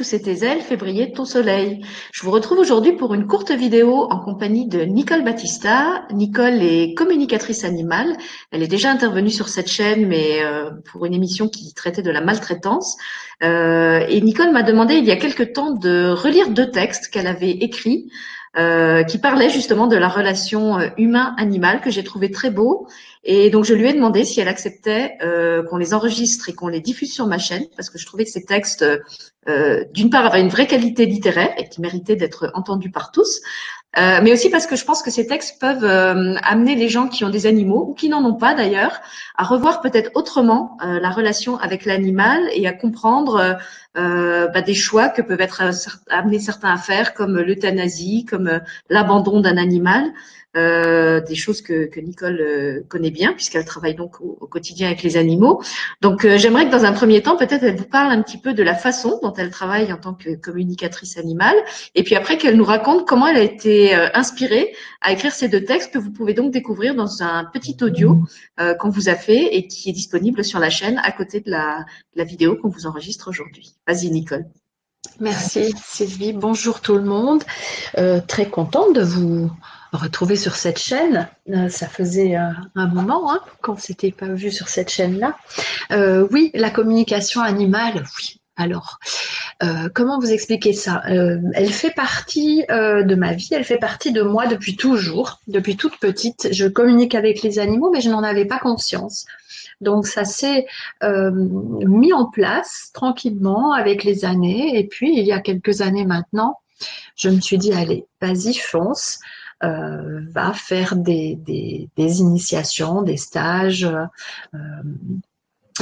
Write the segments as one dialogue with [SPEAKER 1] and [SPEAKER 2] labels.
[SPEAKER 1] pousser tes ailes, ton soleil. Je vous retrouve aujourd'hui pour une courte vidéo en compagnie de Nicole Battista. Nicole est communicatrice animale. Elle est déjà intervenue sur cette chaîne, mais euh, pour une émission qui traitait de la maltraitance. Euh, et Nicole m'a demandé il y a quelque temps de relire deux textes qu'elle avait écrits. Euh, qui parlaient justement de la relation humain-animal que j'ai trouvé très beau. Et donc je lui ai demandé si elle acceptait euh, qu'on les enregistre et qu'on les diffuse sur ma chaîne parce que je trouvais que ces textes euh, d'une part avaient une vraie qualité littéraire et qui méritaient d'être entendus par tous, euh, mais aussi parce que je pense que ces textes peuvent euh, amener les gens qui ont des animaux ou qui n'en ont pas d'ailleurs à revoir peut-être autrement euh, la relation avec l'animal et à comprendre bah, des choix que peuvent être amenés certains à faire comme l'euthanasie, comme l'abandon d'un animal. Euh, des choses que, que Nicole euh, connaît bien puisqu'elle travaille donc au, quotidien avec les animaux. Donc euh, j'aimerais que dans un premier temps, peut-être elle vous parle un petit peu de la façon dont elle travaille en tant que communicatrice animale, et puis après qu'elle nous raconte comment elle a été inspirée à écrire ces deux textes que vous pouvez donc découvrir dans un petit audio qu'on vous a fait et qui est disponible sur la chaîne à côté de la, de la vidéo qu'on vous enregistre aujourd'hui. Vas-y Nicole.
[SPEAKER 2] Merci Sylvie, bonjour tout le monde. Euh, très contente de vous retrouver sur cette chaîne. Euh, ça faisait euh, un moment hein, qu'on ne s'était pas vu sur cette chaîne-là. oui, la communication animale, oui. Alors, comment vous expliquer ça? Elle fait partie de ma vie, elle fait partie de moi depuis toujours, depuis toute petite. Je communique avec les animaux, mais je n'en avais pas conscience. Donc ça s'est euh, mis en place tranquillement avec les années. Et puis il y a quelques années maintenant, je me suis dit, allez, vas-y, fonce. Euh, va faire des, des, initiations, des stages, euh,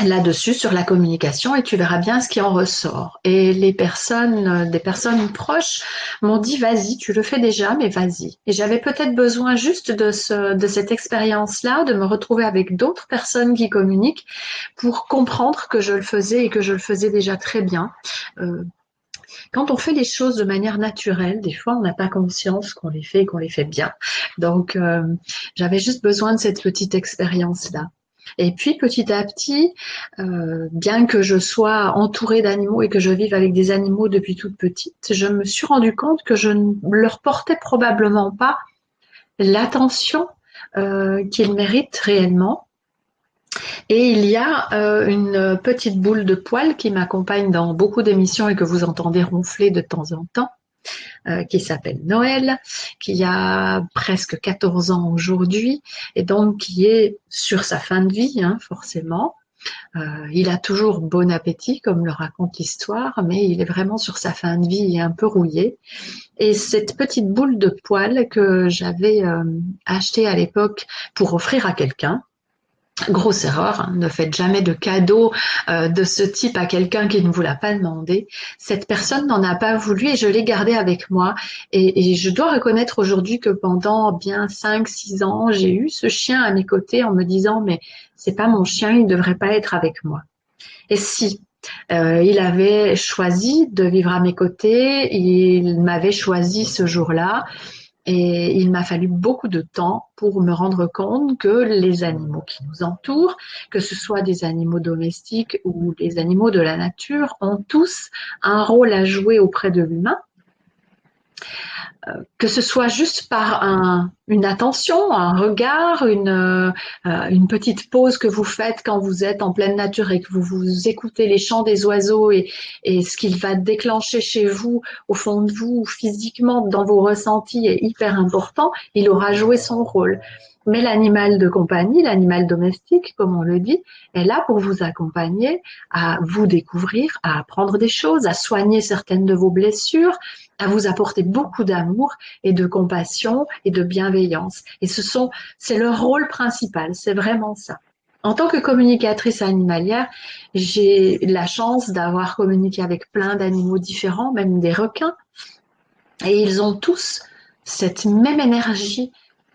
[SPEAKER 2] là-dessus sur la communication et tu verras bien ce qui en ressort. Et les personnes, des personnes proches m'ont dit vas-y, tu le fais déjà, mais vas-y. Et j'avais peut-être besoin juste de, ce, de cette expérience-là, de me retrouver avec d'autres personnes qui communiquent pour comprendre que je le faisais et que je le faisais déjà très bien. Euh, quand on fait les choses de manière naturelle, des fois, on n'a pas conscience qu'on les fait et qu'on les fait bien. Donc, euh, j'avais juste besoin de cette petite expérience-là. Et puis petit à petit, euh, bien que je sois entourée d'animaux et que je vive avec des animaux depuis toute petite, je me suis rendu compte que je ne leur portais probablement pas l'attention euh, qu'ils méritent réellement. Et il y a euh, une petite boule de poils qui m'accompagne dans beaucoup d'émissions et que vous entendez ronfler de temps en temps, euh, qui s'appelle Noël, qui a presque 14 ans aujourd'hui et donc qui est sur sa fin de vie, hein, forcément. Euh, il a toujours bon appétit, comme le raconte l'histoire, mais il est vraiment sur sa fin de vie et un peu rouillé. Et cette petite boule de poils que j'avais achetée à l'époque pour offrir à quelqu'un, Grosse erreur, hein. ne faites jamais de cadeau euh, de ce type à quelqu'un qui ne vous l'a pas demandé. Cette personne n'en a pas voulu et je l'ai gardé avec moi. Et, je dois reconnaître aujourd'hui que pendant bien 5-6 ans, j'ai eu ce chien à mes côtés en me disant mais c'est pas mon chien, il ne devrait pas être avec moi. Et si euh, il avait choisi de vivre à mes côtés, il m'avait choisi ce jour-là. Et il m'a fallu beaucoup de temps pour me rendre compte que les animaux qui nous entourent, que ce soit des animaux domestiques ou des animaux de la nature, ont tous un rôle à jouer auprès de l'humain que ce soit juste par une attention, un regard, euh, une, petite pause que vous faites quand vous êtes en pleine nature et que vous, vous écoutez les chants des oiseaux et, et ce qu'il va déclencher chez vous, au fond de vous, physiquement, dans vos ressentis est hyper important, il aura joué son rôle. Mais l'animal de compagnie, l'animal domestique, comme on le dit, est là pour vous accompagner à vous découvrir, à apprendre des choses, à soigner certaines de vos blessures, à vous apporter beaucoup d'amour et de compassion et de bienveillance. Et ce sont, c'est leur rôle principal, c'est vraiment ça. En tant que communicatrice animalière, j'ai la chance d'avoir communiqué avec plein d'animaux différents, même des requins, et ils ont tous cette même énergie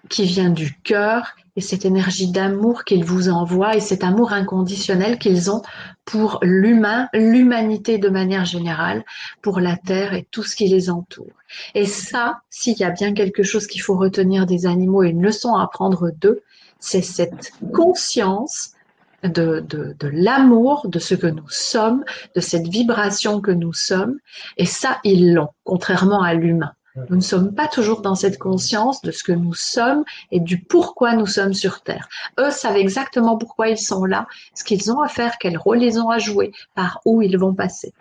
[SPEAKER 2] qui vient du cœur et cette énergie d'amour qu'ils vous envoient et cet amour inconditionnel qu'ils ont pour l'humain, l'humanité de manière générale, pour la Terre et tout ce qui les entoure. Et ça, s'il y a bien quelque chose qu'il faut retenir des animaux et une leçon à apprendre d'eux, c'est cette conscience de, de, de l'amour de ce que nous sommes, de cette vibration que nous sommes. Et ça, ils l'ont, contrairement à l'humain. Nous ne sommes pas toujours dans cette conscience de ce que nous sommes et du pourquoi nous sommes sur Terre. Eux savent exactement pourquoi ils sont là, ce qu'ils ont à faire, quel rôle ils ont à jouer, par où ils vont passer.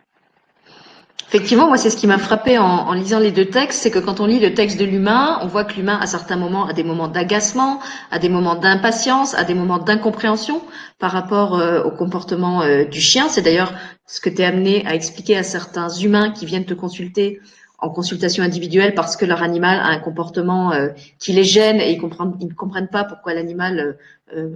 [SPEAKER 1] Effectivement, moi, c'est ce qui m'a frappé en, lisant les deux textes, c'est que quand on lit le texte de l'humain, on voit que l'humain, à certains moments, a des moments d'agacement, a des moments d'impatience, a des moments d'incompréhension par rapport euh, au comportement euh, du chien. C'est d'ailleurs ce que tu es amené à expliquer à certains humains qui viennent te consulter en consultation individuelle parce que leur animal a un comportement euh, qui les gêne et ils, ne comprennent pas pourquoi l'animal euh,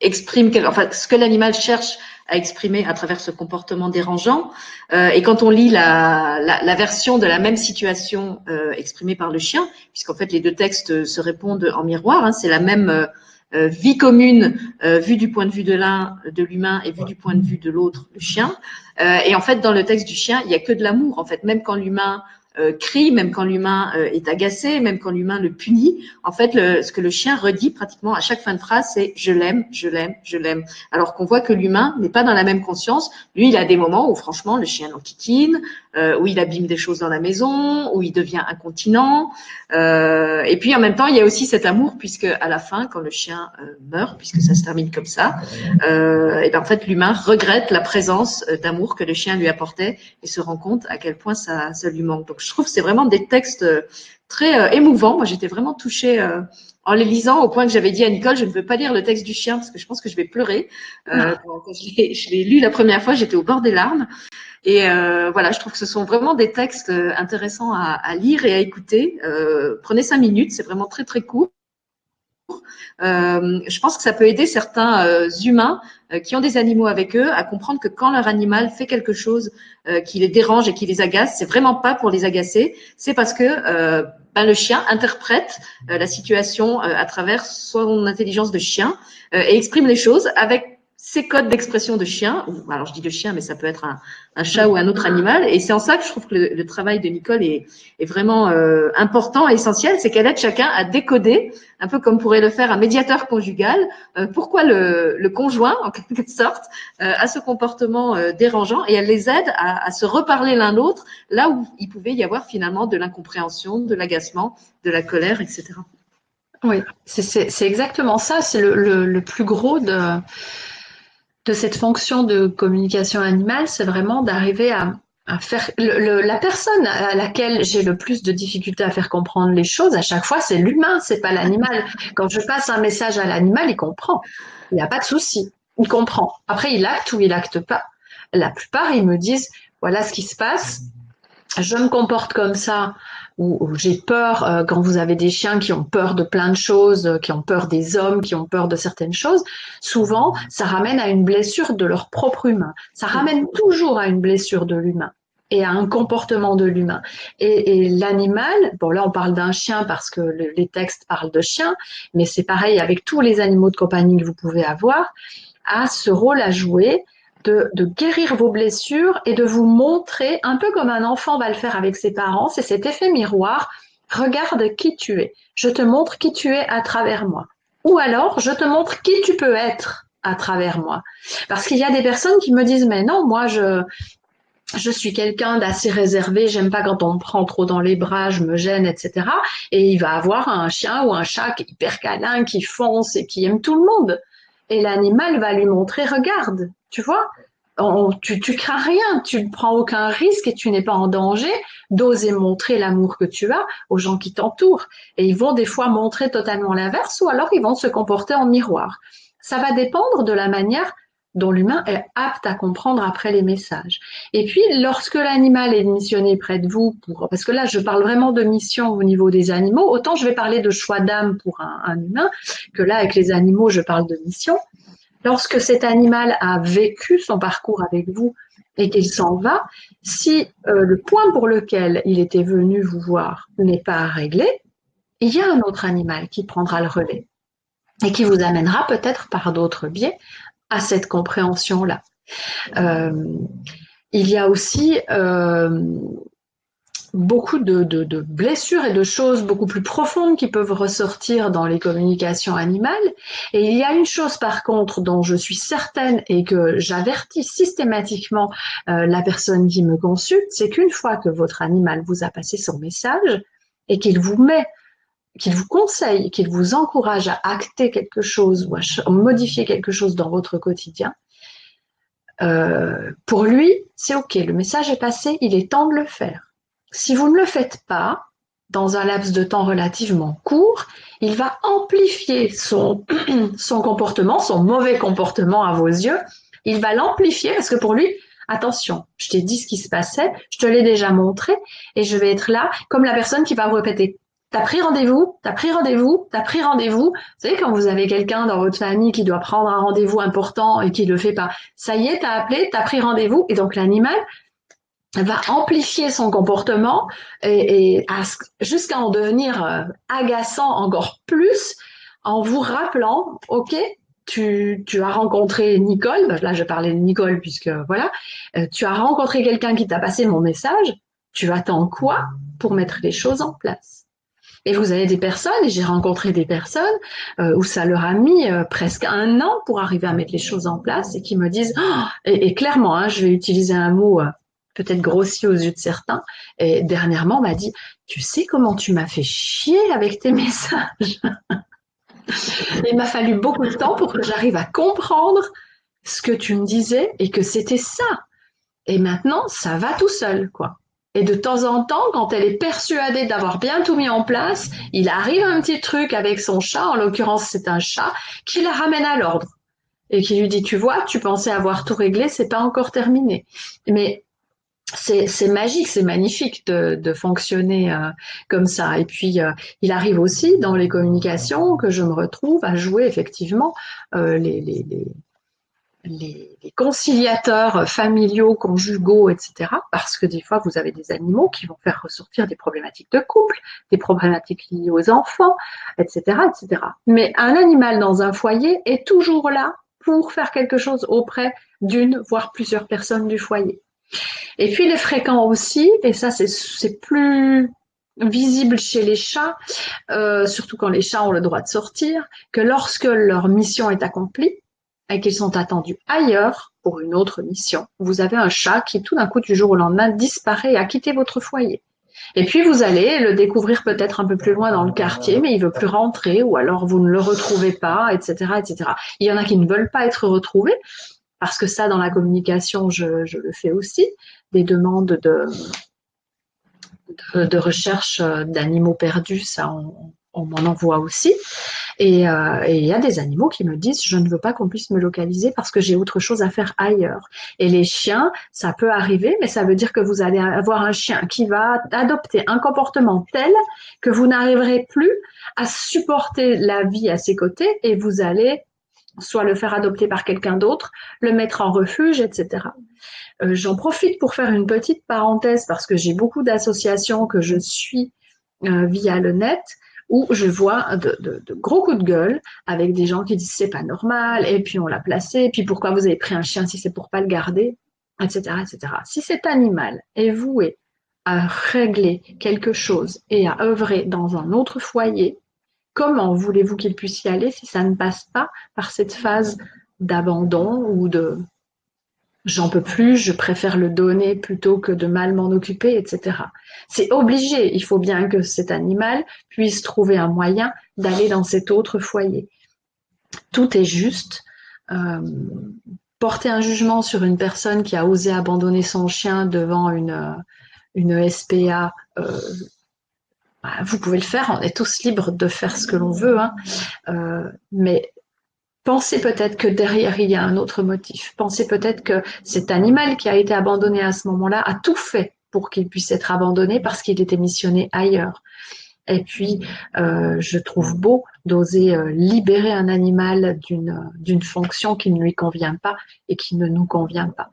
[SPEAKER 1] exprime, enfin, ce que l'animal cherche à exprimer à travers ce comportement dérangeant. Euh, et quand on lit la, version de la même situation euh, exprimée par le chien, puisqu'en fait les deux textes se répondent en miroir, hein, c'est la même euh, vie commune vue du point de vue de l'un, de l'humain, et vue du point de vue de l'autre, le chien. et en fait, dans le texte du chien, il y a que de l'amour. En fait, même quand l'humain euh, crie, même quand l'humain euh, est agacé, même quand l'humain le punit. En fait, le, ce que le chien redit pratiquement à chaque fin de phrase, c'est je l'aime, je l'aime, je l'aime. Alors qu'on voit que l'humain n'est pas dans la même conscience. Lui, il a des moments où franchement le chien l'enquiquine, euh, où il abîme des choses dans la maison, où il devient incontinent. Euh, et puis en même temps, il y a aussi cet amour, puisque à la fin, quand le chien euh, meurt, puisque ça se termine comme ça, et ben en fait, l'humain regrette la présence d'amour que le chien lui apportait et se rend compte à quel point ça, ça lui manque. Je trouve que c'est vraiment des textes très émouvants. Moi, j'étais vraiment touchée en les lisant au point que j'avais dit à Nicole, je ne veux pas lire le texte du chien parce que je pense que je vais pleurer. Euh, quand je l'ai lu la première fois, j'étais au bord des larmes. Et euh, voilà, je trouve que ce sont vraiment des textes euh, intéressants à, à lire et à écouter. Euh, prenez cinq minutes, c'est vraiment très très court. Euh, je pense que ça peut aider certains euh, humains euh, qui ont des animaux avec eux à comprendre que quand leur animal fait quelque chose qui les dérange et qui les agace, c'est vraiment pas pour les agacer, c'est parce que ben, le chien interprète la situation à travers son intelligence de chien et exprime les choses avec ces codes d'expression de chien, alors je dis de chien, mais ça peut être un, chat ou un autre animal, et c'est en ça que je trouve que le, travail de Nicole est, vraiment euh, important et essentiel, c'est qu'elle aide chacun à décoder, un peu comme pourrait le faire un médiateur conjugal, euh, pourquoi le, conjoint, en quelque sorte, euh, a ce comportement dérangeant, et elle les aide à, se reparler l'un l'autre, là où il pouvait y avoir finalement de l'incompréhension, de l'agacement, de la colère, etc.
[SPEAKER 2] Oui, c'est exactement ça, c'est le plus gros de de cette fonction de communication animale, c'est vraiment d'arriver à, faire la personne à laquelle j'ai le plus de difficultés à faire comprendre les choses à chaque fois, c'est l'humain, c'est pas l'animal. Quand je passe un message à l'animal, il comprend. Il n'y a pas de souci. Il comprend. Après, il acte ou il acte pas. La plupart, ils me disent voilà ce qui se passe. Je me comporte comme ça où, j'ai peur euh, quand vous avez des chiens qui ont peur de plein de choses, euh, qui ont peur des hommes, qui ont peur de certaines choses, souvent ça ramène à une blessure de leur propre humain. Ça ramène toujours à une blessure de l'humain et à un comportement de l'humain. Et, et l'animal, bon là on parle d'un chien parce que le, les textes parlent de chien, mais c'est pareil avec tous les animaux de compagnie que vous pouvez avoir, a ce rôle à jouer de, guérir vos blessures et de vous montrer, un peu comme un enfant va le faire avec ses parents, c'est cet effet miroir. Regarde qui tu es. Je te montre qui tu es à travers moi. Ou alors, je te montre qui tu peux être à travers moi. Parce qu'il y a des personnes qui me disent, mais non, moi, je, je suis quelqu'un d'assez réservé, j'aime pas quand on me prend trop dans les bras, je me gêne, etc. Et il va avoir un chien ou un chat qui est hyper câlin, qui fonce et qui aime tout le monde. Et l'animal va lui montrer, regarde, tu vois, tu, tu crains rien, tu ne prends aucun risque et tu n'es pas en danger d'oser montrer l'amour que tu as aux gens qui t'entourent. Et ils vont des fois montrer totalement l'inverse ou alors ils vont se comporter en miroir. Ça va dépendre de la manière dont l'humain est apte à comprendre après les messages. Et puis, lorsque l'animal est missionné près de vous, pour, parce que là, je parle vraiment de mission au niveau des animaux, autant je vais parler de choix d'âme pour un, humain, que là, avec les animaux, je parle de mission. Lorsque cet animal a vécu son parcours avec vous et qu'il s'en va, si euh, le point pour lequel il était venu vous voir n'est pas réglé, il y a un autre animal qui prendra le relais et qui vous amènera peut-être par d'autres biais à cette compréhension-là. Euh, il y a aussi euh, beaucoup de, de, blessures et de choses beaucoup plus profondes qui peuvent ressortir dans les communications animales. Et il y a une chose par contre dont je suis certaine et que j'avertis systématiquement euh, la personne qui me consulte, c'est qu'une fois que votre animal vous a passé son message et qu'il vous met qu'il vous conseille, qu'il vous encourage à acter quelque chose ou à modifier quelque chose dans votre quotidien, euh, pour lui, c'est OK, le message est passé, il est temps de le faire. Si vous ne le faites pas, dans un laps de temps relativement court, il va amplifier son, comportement, son mauvais comportement à vos yeux. Il va l'amplifier parce que pour lui, attention, je t'ai dit ce qui se passait, je te l'ai déjà montré et je vais être là comme la personne qui va vous répéter. T'as pris rendez-vous, t'as pris rendez-vous, t'as pris rendez-vous. Vous savez, quand vous avez quelqu'un dans votre famille qui doit prendre un rendez-vous important et qui le fait pas, ça y est, t'as appelé, t'as pris rendez-vous. Et donc l'animal, va amplifier son comportement et, jusqu'à en devenir euh, agaçant encore plus en vous rappelant, ok, tu, tu as rencontré Nicole, là je parlais de Nicole puisque voilà, euh, tu as rencontré quelqu'un qui t'a passé mon message, tu attends quoi pour mettre les choses en place? Et vous avez des personnes, et j'ai rencontré des personnes euh, où ça leur a mis presque un an pour arriver à mettre les choses en place et qui me disent, oh, et, clairement, hein, je vais utiliser un mot peut-être grossi aux yeux de certains, et dernièrement m'a dit, tu sais comment tu m'as fait chier avec tes messages? Il m'a fallu beaucoup de temps pour que j'arrive à comprendre ce que tu me disais et que c'était ça. Et maintenant, ça va tout seul, quoi. Et de temps en temps, quand elle est persuadée d'avoir bien tout mis en place, il arrive un petit truc avec son chat, en l'occurrence c'est un chat, qui la ramène à l'ordre et qui lui dit, tu vois, tu pensais avoir tout réglé, c'est pas encore terminé. Mais c'est magique, c'est magnifique de, fonctionner euh, comme ça. Et puis, euh, il arrive aussi dans les communications que je me retrouve à jouer effectivement euh, les, les, conciliateurs familiaux, conjugaux, etc. Parce que des fois, vous avez des animaux qui vont faire ressortir des problématiques de couple, des problématiques liées aux enfants, etc., etc. Mais un animal dans un foyer est toujours là pour faire quelque chose auprès d'une, voire plusieurs personnes du foyer. Et puis les fréquents aussi, et ça c'est plus visible chez les chats, euh, surtout quand les chats ont le droit de sortir, que lorsque leur mission est accomplie et qu'ils sont attendus ailleurs pour une autre mission, vous avez un chat qui tout d'un coup du jour au lendemain disparaît et a quitté votre foyer. Et puis vous allez le découvrir peut-être un peu plus loin dans le quartier, mais il veut plus rentrer, ou alors vous ne le retrouvez pas, etc., etc. Il y en a qui ne veulent pas être retrouvés, parce que ça, dans la communication, je, le fais aussi, des demandes de, de, recherche d'animaux perdus, ça, on, m'en envoie aussi. Euh, et il y a des animaux qui me disent, je ne veux pas qu'on puisse me localiser parce que j'ai autre chose à faire ailleurs. Et les chiens, ça peut arriver, mais ça veut dire que vous allez avoir un chien qui va adopter un comportement tel que vous n'arriverez plus à supporter la vie à ses côtés et vous allez soit le faire adopter par quelqu'un d'autre, le mettre en refuge, etc. Euh, j'en profite pour faire une petite parenthèse parce que j'ai beaucoup d'associations que je suis euh, via le net où je vois de, gros coups de gueule avec des gens qui disent c'est pas normal et puis on l'a placé et puis pourquoi vous avez pris un chien si c'est pour pas le garder, etc., etc. Si cet animal est voué à régler quelque chose et à œuvrer dans un autre foyer, comment voulez-vous qu'il puisse y aller si ça ne passe pas par cette phase d'abandon ou de j'en peux plus, je préfère le donner plutôt que de mal m'en occuper, etc. C'est obligé, il faut bien que cet animal puisse trouver un moyen d'aller dans cet autre foyer. Tout est juste. Euh, porter un jugement sur une personne qui a osé abandonner son chien devant une, une SPA euh, vous pouvez le faire, on est tous libres de faire ce que l'on veut, hein. euh, mais pensez peut-être que derrière il y a un autre motif. Pensez peut-être que cet animal qui a été abandonné à ce moment-là a tout fait pour qu'il puisse être abandonné parce qu'il était missionné ailleurs. Et puis, euh, je trouve beau d'oser euh, libérer un animal d'une fonction qui ne lui convient pas et qui ne nous convient pas.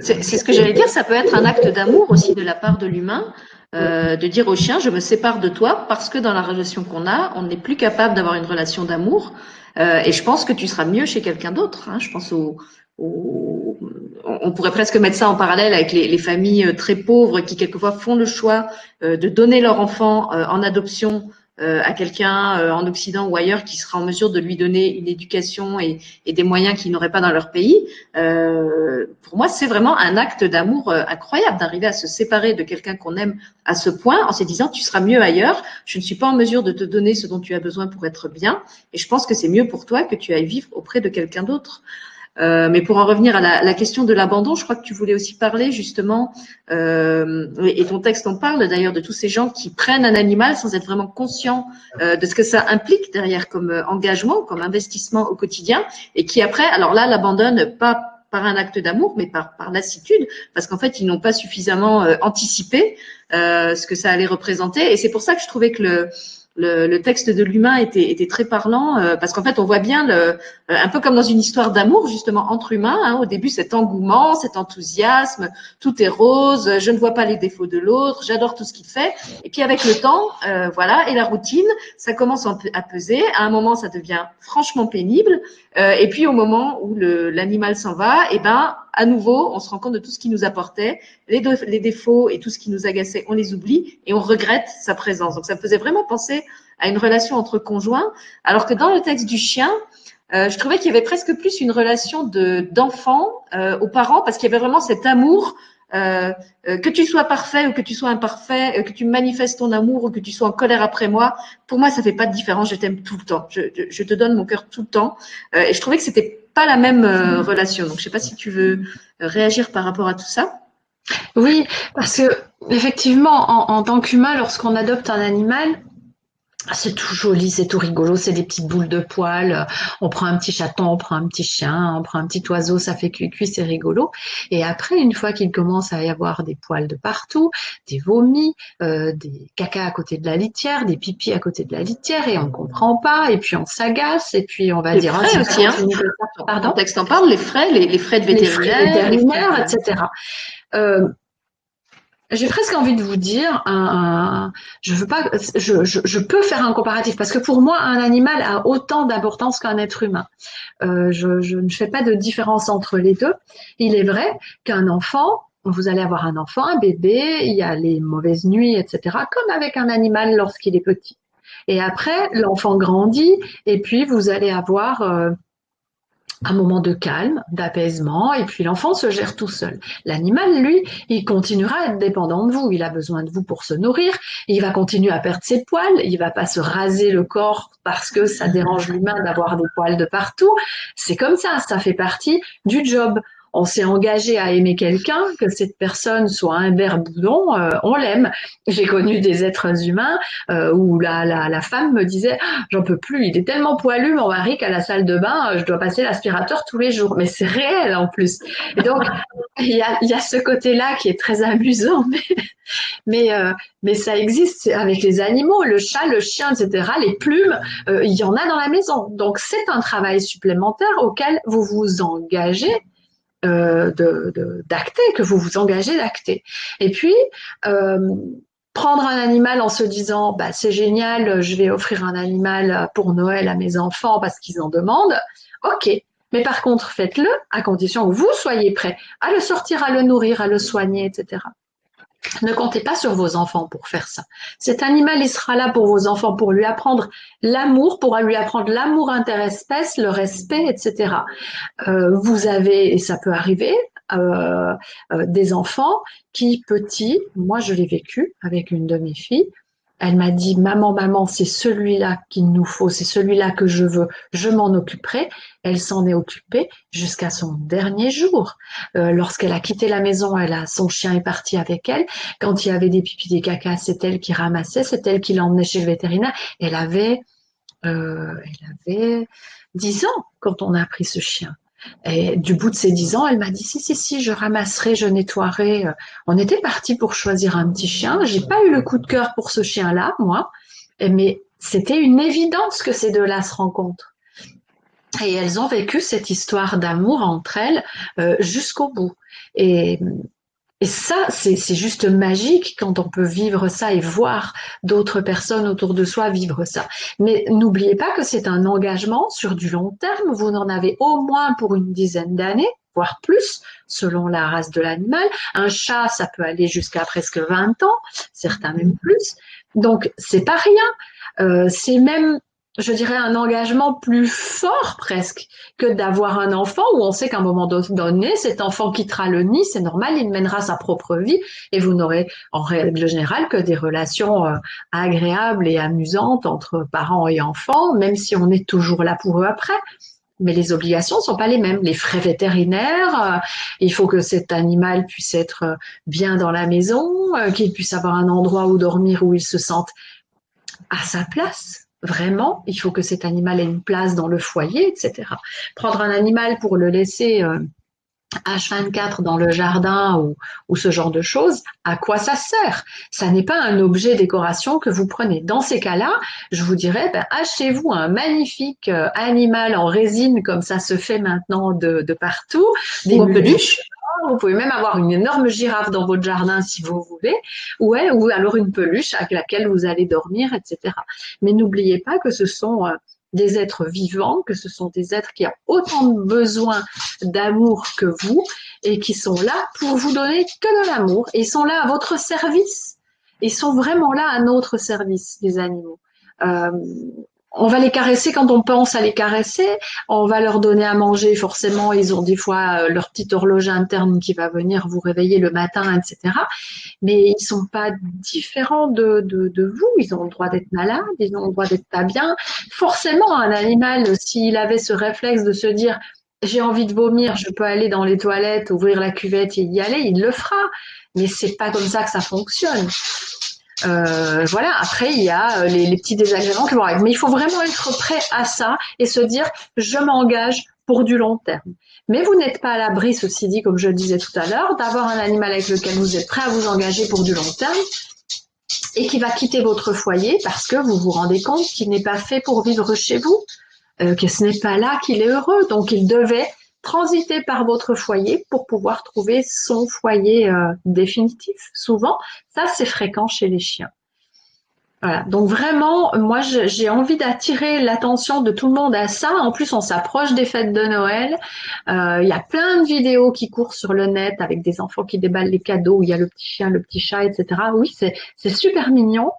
[SPEAKER 1] c'est ce que j'allais dire, ça peut être un acte d'amour aussi de la part de l'humain euh, de dire au chien, je me sépare de toi parce que dans la relation qu'on a, on n'est plus capable d'avoir une relation d'amour. Euh, et je pense que tu seras mieux chez quelqu'un d'autre. Hein. Je pense aux, on pourrait presque mettre ça en parallèle avec les, familles très pauvres qui quelquefois font le choix de donner leur enfant en adoption euh, à quelqu'un euh, en Occident ou ailleurs qui sera en mesure de lui donner une éducation et, et des moyens qu'il n'aurait pas dans leur pays, euh, pour moi, c'est vraiment un acte d'amour euh, incroyable d'arriver à se séparer de quelqu'un qu'on aime à ce point en se disant tu seras mieux ailleurs, je ne suis pas en mesure de te donner ce dont tu as besoin pour être bien et je pense que c'est mieux pour toi que tu ailles vivre auprès de quelqu'un d'autre. Euh, mais pour en revenir à la, question de l'abandon, je crois que tu voulais aussi parler justement, euh, et ton texte en parle d'ailleurs, de tous ces gens qui prennent un animal sans être vraiment conscients euh, de ce que ça implique derrière comme engagement, comme investissement au quotidien, et qui après, alors là, l'abandonnent pas par un acte d'amour, mais par, par lassitude, parce qu'en fait, ils n'ont pas suffisamment anticipé ce que ça allait représenter. Et c'est pour ça que je trouvais que le, le, le, texte de l'humain était, était, très parlant euh, parce qu'en fait on voit bien le, euh, un peu comme dans une histoire d'amour justement entre humains hein, au début cet engouement cet enthousiasme tout est rose je ne vois pas les défauts de l'autre j'adore tout ce qu'il fait. Et puis avec le temps euh, voilà et la routine ça commence à peser. À un moment ça devient franchement pénible. Et puis au moment où l'animal s'en va et eh ben à nouveau, on se rend compte de tout ce qui nous apportait, les, défauts et tout ce qui nous agaçait, on les oublie et on regrette sa présence. Donc ça me faisait vraiment penser à une relation entre conjoints, alors que dans le texte du chien, euh, je trouvais qu'il y avait presque plus une relation de d'enfant euh, aux parents parce qu'il y avait vraiment cet amour euh, euh, que tu sois parfait ou que tu sois imparfait, euh, que tu manifestes ton amour ou que tu sois en colère après moi, pour moi, ça fait pas de différence. Je t'aime tout le temps. Je, je, te donne mon cœur tout le temps. et je trouvais que c'était pas la même relation. Donc, je sais pas si tu veux réagir par rapport à tout ça.
[SPEAKER 2] Oui, parce que effectivement, en, en tant qu'humain, lorsqu'on adopte un animal, c'est tout joli, c'est tout rigolo, c'est des petites boules de poils. On prend un petit chaton, on prend un petit chien, on prend un petit oiseau, ça fait cuit-cuit, c'est rigolo. Et après, une fois qu'il commence à y avoir des poils de partout, des vomis, euh, des caca à côté de la litière, des pipis à côté de la litière, et on comprend pas, et puis on s'agace, et puis on va
[SPEAKER 1] les
[SPEAKER 2] dire...
[SPEAKER 1] Frais aussi, hein. Pardon? Le texte en parle, les frais, les, frais de vétérinaire,
[SPEAKER 2] les frais vétérinaires, etc. Euh, j'ai presque envie de vous dire, je veux pas, je, peux faire un comparatif parce que pour moi, un animal a autant d'importance qu'un être humain. Euh, je, ne fais pas de différence entre les deux. Il est vrai qu'un enfant, vous allez avoir un enfant, un bébé, il y a les mauvaises nuits, etc., comme avec un animal lorsqu'il est petit. Et après, l'enfant grandit et puis vous allez avoir euh, un moment de calme, d'apaisement, et puis l'enfant se gère tout seul. L'animal, lui, il continuera à être dépendant de vous. Il a besoin de vous pour se nourrir. Il va continuer à perdre ses poils. Il va pas se raser le corps parce que ça dérange l'humain d'avoir des poils de partout. C'est comme ça. Ça fait partie du job on s'est engagé à aimer quelqu'un, que cette personne soit un verre boudon, euh, on l'aime. J'ai connu des êtres humains euh, où la, la, la, femme me disait ah, j'en peux plus, il est tellement poilu mon mari qu'à la salle de bain euh, je dois passer l'aspirateur tous les jours. Mais c'est réel en plus. Et donc il y a, y a, ce côté-là qui est très amusant, mais mais mais ça existe avec les animaux, le chat, le chien, etc. Les plumes, il y en a dans la maison. Donc c'est un travail supplémentaire auquel vous vous engagez euh, d'acter, que vous vous engagez d'acter. Et puis, euh, prendre un animal en se disant bah, c'est génial, je vais offrir un animal pour Noël à mes enfants parce qu'ils en demandent, ok. Mais par contre, faites-le à condition que vous soyez prêt à le sortir, à le nourrir, à le soigner, etc. Ne comptez pas sur vos enfants pour faire ça. Cet animal, il sera là pour vos enfants, pour lui apprendre l'amour, pour lui apprendre l'amour interespèce, le respect, etc. Euh, vous avez, et ça peut arriver, euh, euh, des enfants qui, petits, moi je l'ai vécu avec une de mes filles, elle m'a dit, maman, maman, c'est celui-là qu'il nous faut, c'est celui-là que je veux, je m'en occuperai. Elle s'en est occupée jusqu'à son dernier jour. Euh, lorsqu'elle a quitté la maison, elle a, son chien est parti avec elle. Quand il y avait des pipis, des cacas, c'est elle qui ramassait, c'est elle qui l'emmenait chez le vétérinaire. Elle avait, euh, elle avait 10 ans quand on a pris ce chien. Et du bout de ses dix ans, elle m'a dit si, si, si, je ramasserai, je nettoierai. On était parti pour choisir un petit chien. J'ai pas eu le coup de cœur pour ce chien-là, moi, mais c'était une évidence que ces deux-là se rencontrent. Et elles ont vécu cette histoire d'amour entre elles euh, jusqu'au bout. Et et ça, c'est juste magique quand on peut vivre ça et voir d'autres personnes autour de soi vivre ça. Mais n'oubliez pas que c'est un engagement sur du long terme. Vous en avez au moins pour une dizaine d'années. voire plus, selon la race de l'animal. Un chat, ça peut aller jusqu'à presque 20 ans, certains même plus. Donc, c'est pas rien. Euh, c'est même je dirais, un engagement plus fort presque que d'avoir un enfant où on sait qu'à un moment donné, cet enfant quittera le nid, c'est normal, il mènera sa propre vie et vous n'aurez en règle générale que des relations euh, agréables et amusantes entre parents et enfants, même si on est toujours là pour eux après. Mais les obligations ne sont pas les mêmes. Les frais vétérinaires, euh, il faut que cet animal puisse être euh, bien dans la maison, qu'il puisse avoir un endroit où dormir où il se sente à sa place vraiment, il faut que cet animal ait une place dans le foyer, etc. Prendre un animal pour le laisser H24 euh, dans le jardin ou, ce genre de choses, à quoi ça sert? Ça n'est pas un objet décoration que vous prenez. Dans ces cas-là, je vous dirais, ben, achetez-vous un magnifique euh, animal en résine comme ça se fait maintenant de, partout,
[SPEAKER 1] des peluches
[SPEAKER 2] vous pouvez même avoir une énorme girafe dans votre jardin si vous voulez, ou, ou alors une peluche avec laquelle vous allez dormir, etc. Mais n'oubliez pas que ce sont euh, des êtres vivants, que ce sont des êtres qui ont autant de besoin d'amour que vous et qui sont là pour vous donner que de l'amour. Ils sont là à votre service. Ils sont vraiment là à notre service, les animaux. Euh, on va les caresser quand on pense à les caresser. On va leur donner à manger. Forcément, ils ont des fois euh, leur petite horloge interne qui va venir vous réveiller le matin, etc. Mais ils sont pas différents de, de, vous. Ils ont le droit d'être malades. Ils ont le droit d'être pas bien. Forcément, un animal, s'il avait ce réflexe de se dire j'ai envie de vomir, je peux aller dans les toilettes, ouvrir la cuvette et y aller, il le fera. Mais c'est pas comme ça que ça fonctionne. Euh, voilà, après, il y a euh, les, petits désagréments qui vont arriver. Mais il faut vraiment être prêt à ça et se dire, je m'engage pour du long terme. Mais vous n'êtes pas à l'abri, ceci dit, comme je le disais tout à l'heure, d'avoir un animal avec lequel vous êtes prêt à vous engager pour du long terme et qui va quitter votre foyer parce que vous vous rendez compte qu'il n'est pas fait pour vivre chez vous, euh, que ce n'est pas là qu'il est heureux. Donc, il devait transiter par votre foyer pour pouvoir trouver son foyer euh, définitif. Souvent, ça c'est fréquent chez les chiens. Voilà. Donc vraiment, moi j'ai envie d'attirer l'attention de tout le monde à ça. En plus, on s'approche des fêtes de Noël. Euh, il y a plein de vidéos qui courent sur le net avec des enfants qui déballent les cadeaux. Il y a le petit chien, le petit chat, etc. Oui, c'est super mignon.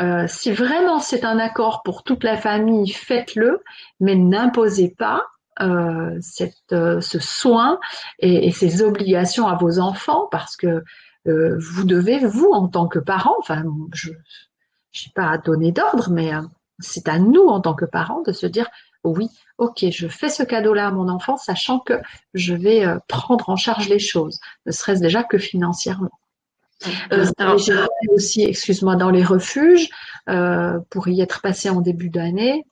[SPEAKER 2] Euh, si vraiment c'est un accord pour toute la famille, faites-le, mais n'imposez pas euh, cette, euh, ce soin et, ces obligations à vos enfants parce que euh, vous devez, vous, en tant que parents, enfin, je n'ai pas à donner d'ordre, mais c'est à nous, en tant que parents, de se dire, oui, ok, je fais ce cadeau-là à mon enfant, sachant que je vais prendre en charge les choses, ne serait-ce déjà que financièrement. Euh, aussi, excuse-moi, dans les refuges, pour y être passé en début d'année,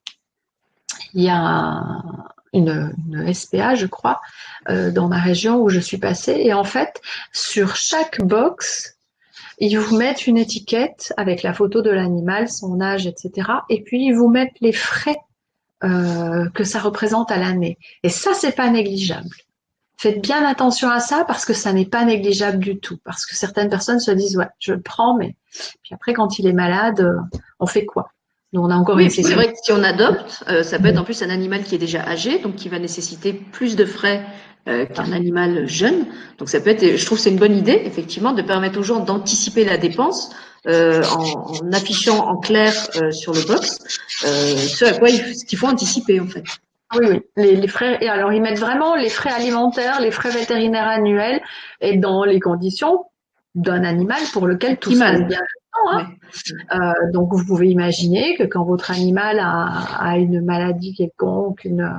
[SPEAKER 2] il y a une, SPA, je crois, euh, dans ma région où je suis passée. Et en fait, sur chaque box, ils vous mettent une étiquette avec la photo de l'animal, son âge, etc. Et puis ils vous mettent les frais euh, que ça représente à l'année. Et ça, c'est pas négligeable. Faites bien attention à ça parce que ça n'est pas négligeable du tout. Parce que certaines personnes se disent ouais, je le prends, mais puis après quand il est malade, euh, on fait quoi?
[SPEAKER 1] On a encore oui, c'est vrai que si on adopte, euh, ça peut être en plus un animal qui est déjà âgé, donc qui va nécessiter plus de frais euh, qu'un animal jeune. Donc ça peut être, je trouve, c'est une bonne idée, effectivement, de permettre aux gens d'anticiper la dépense euh, en, affichant en clair sur le box ce à quoi il, qu'il faut anticiper en fait.
[SPEAKER 2] Oui, oui. Les, les, frais, et alors ils mettent vraiment les frais alimentaires, les frais vétérinaires annuels, et dans les conditions d'un animal pour lequel tout se passe bien Hein. Euh, donc vous pouvez imaginer que quand votre animal a, une maladie quelconque, une,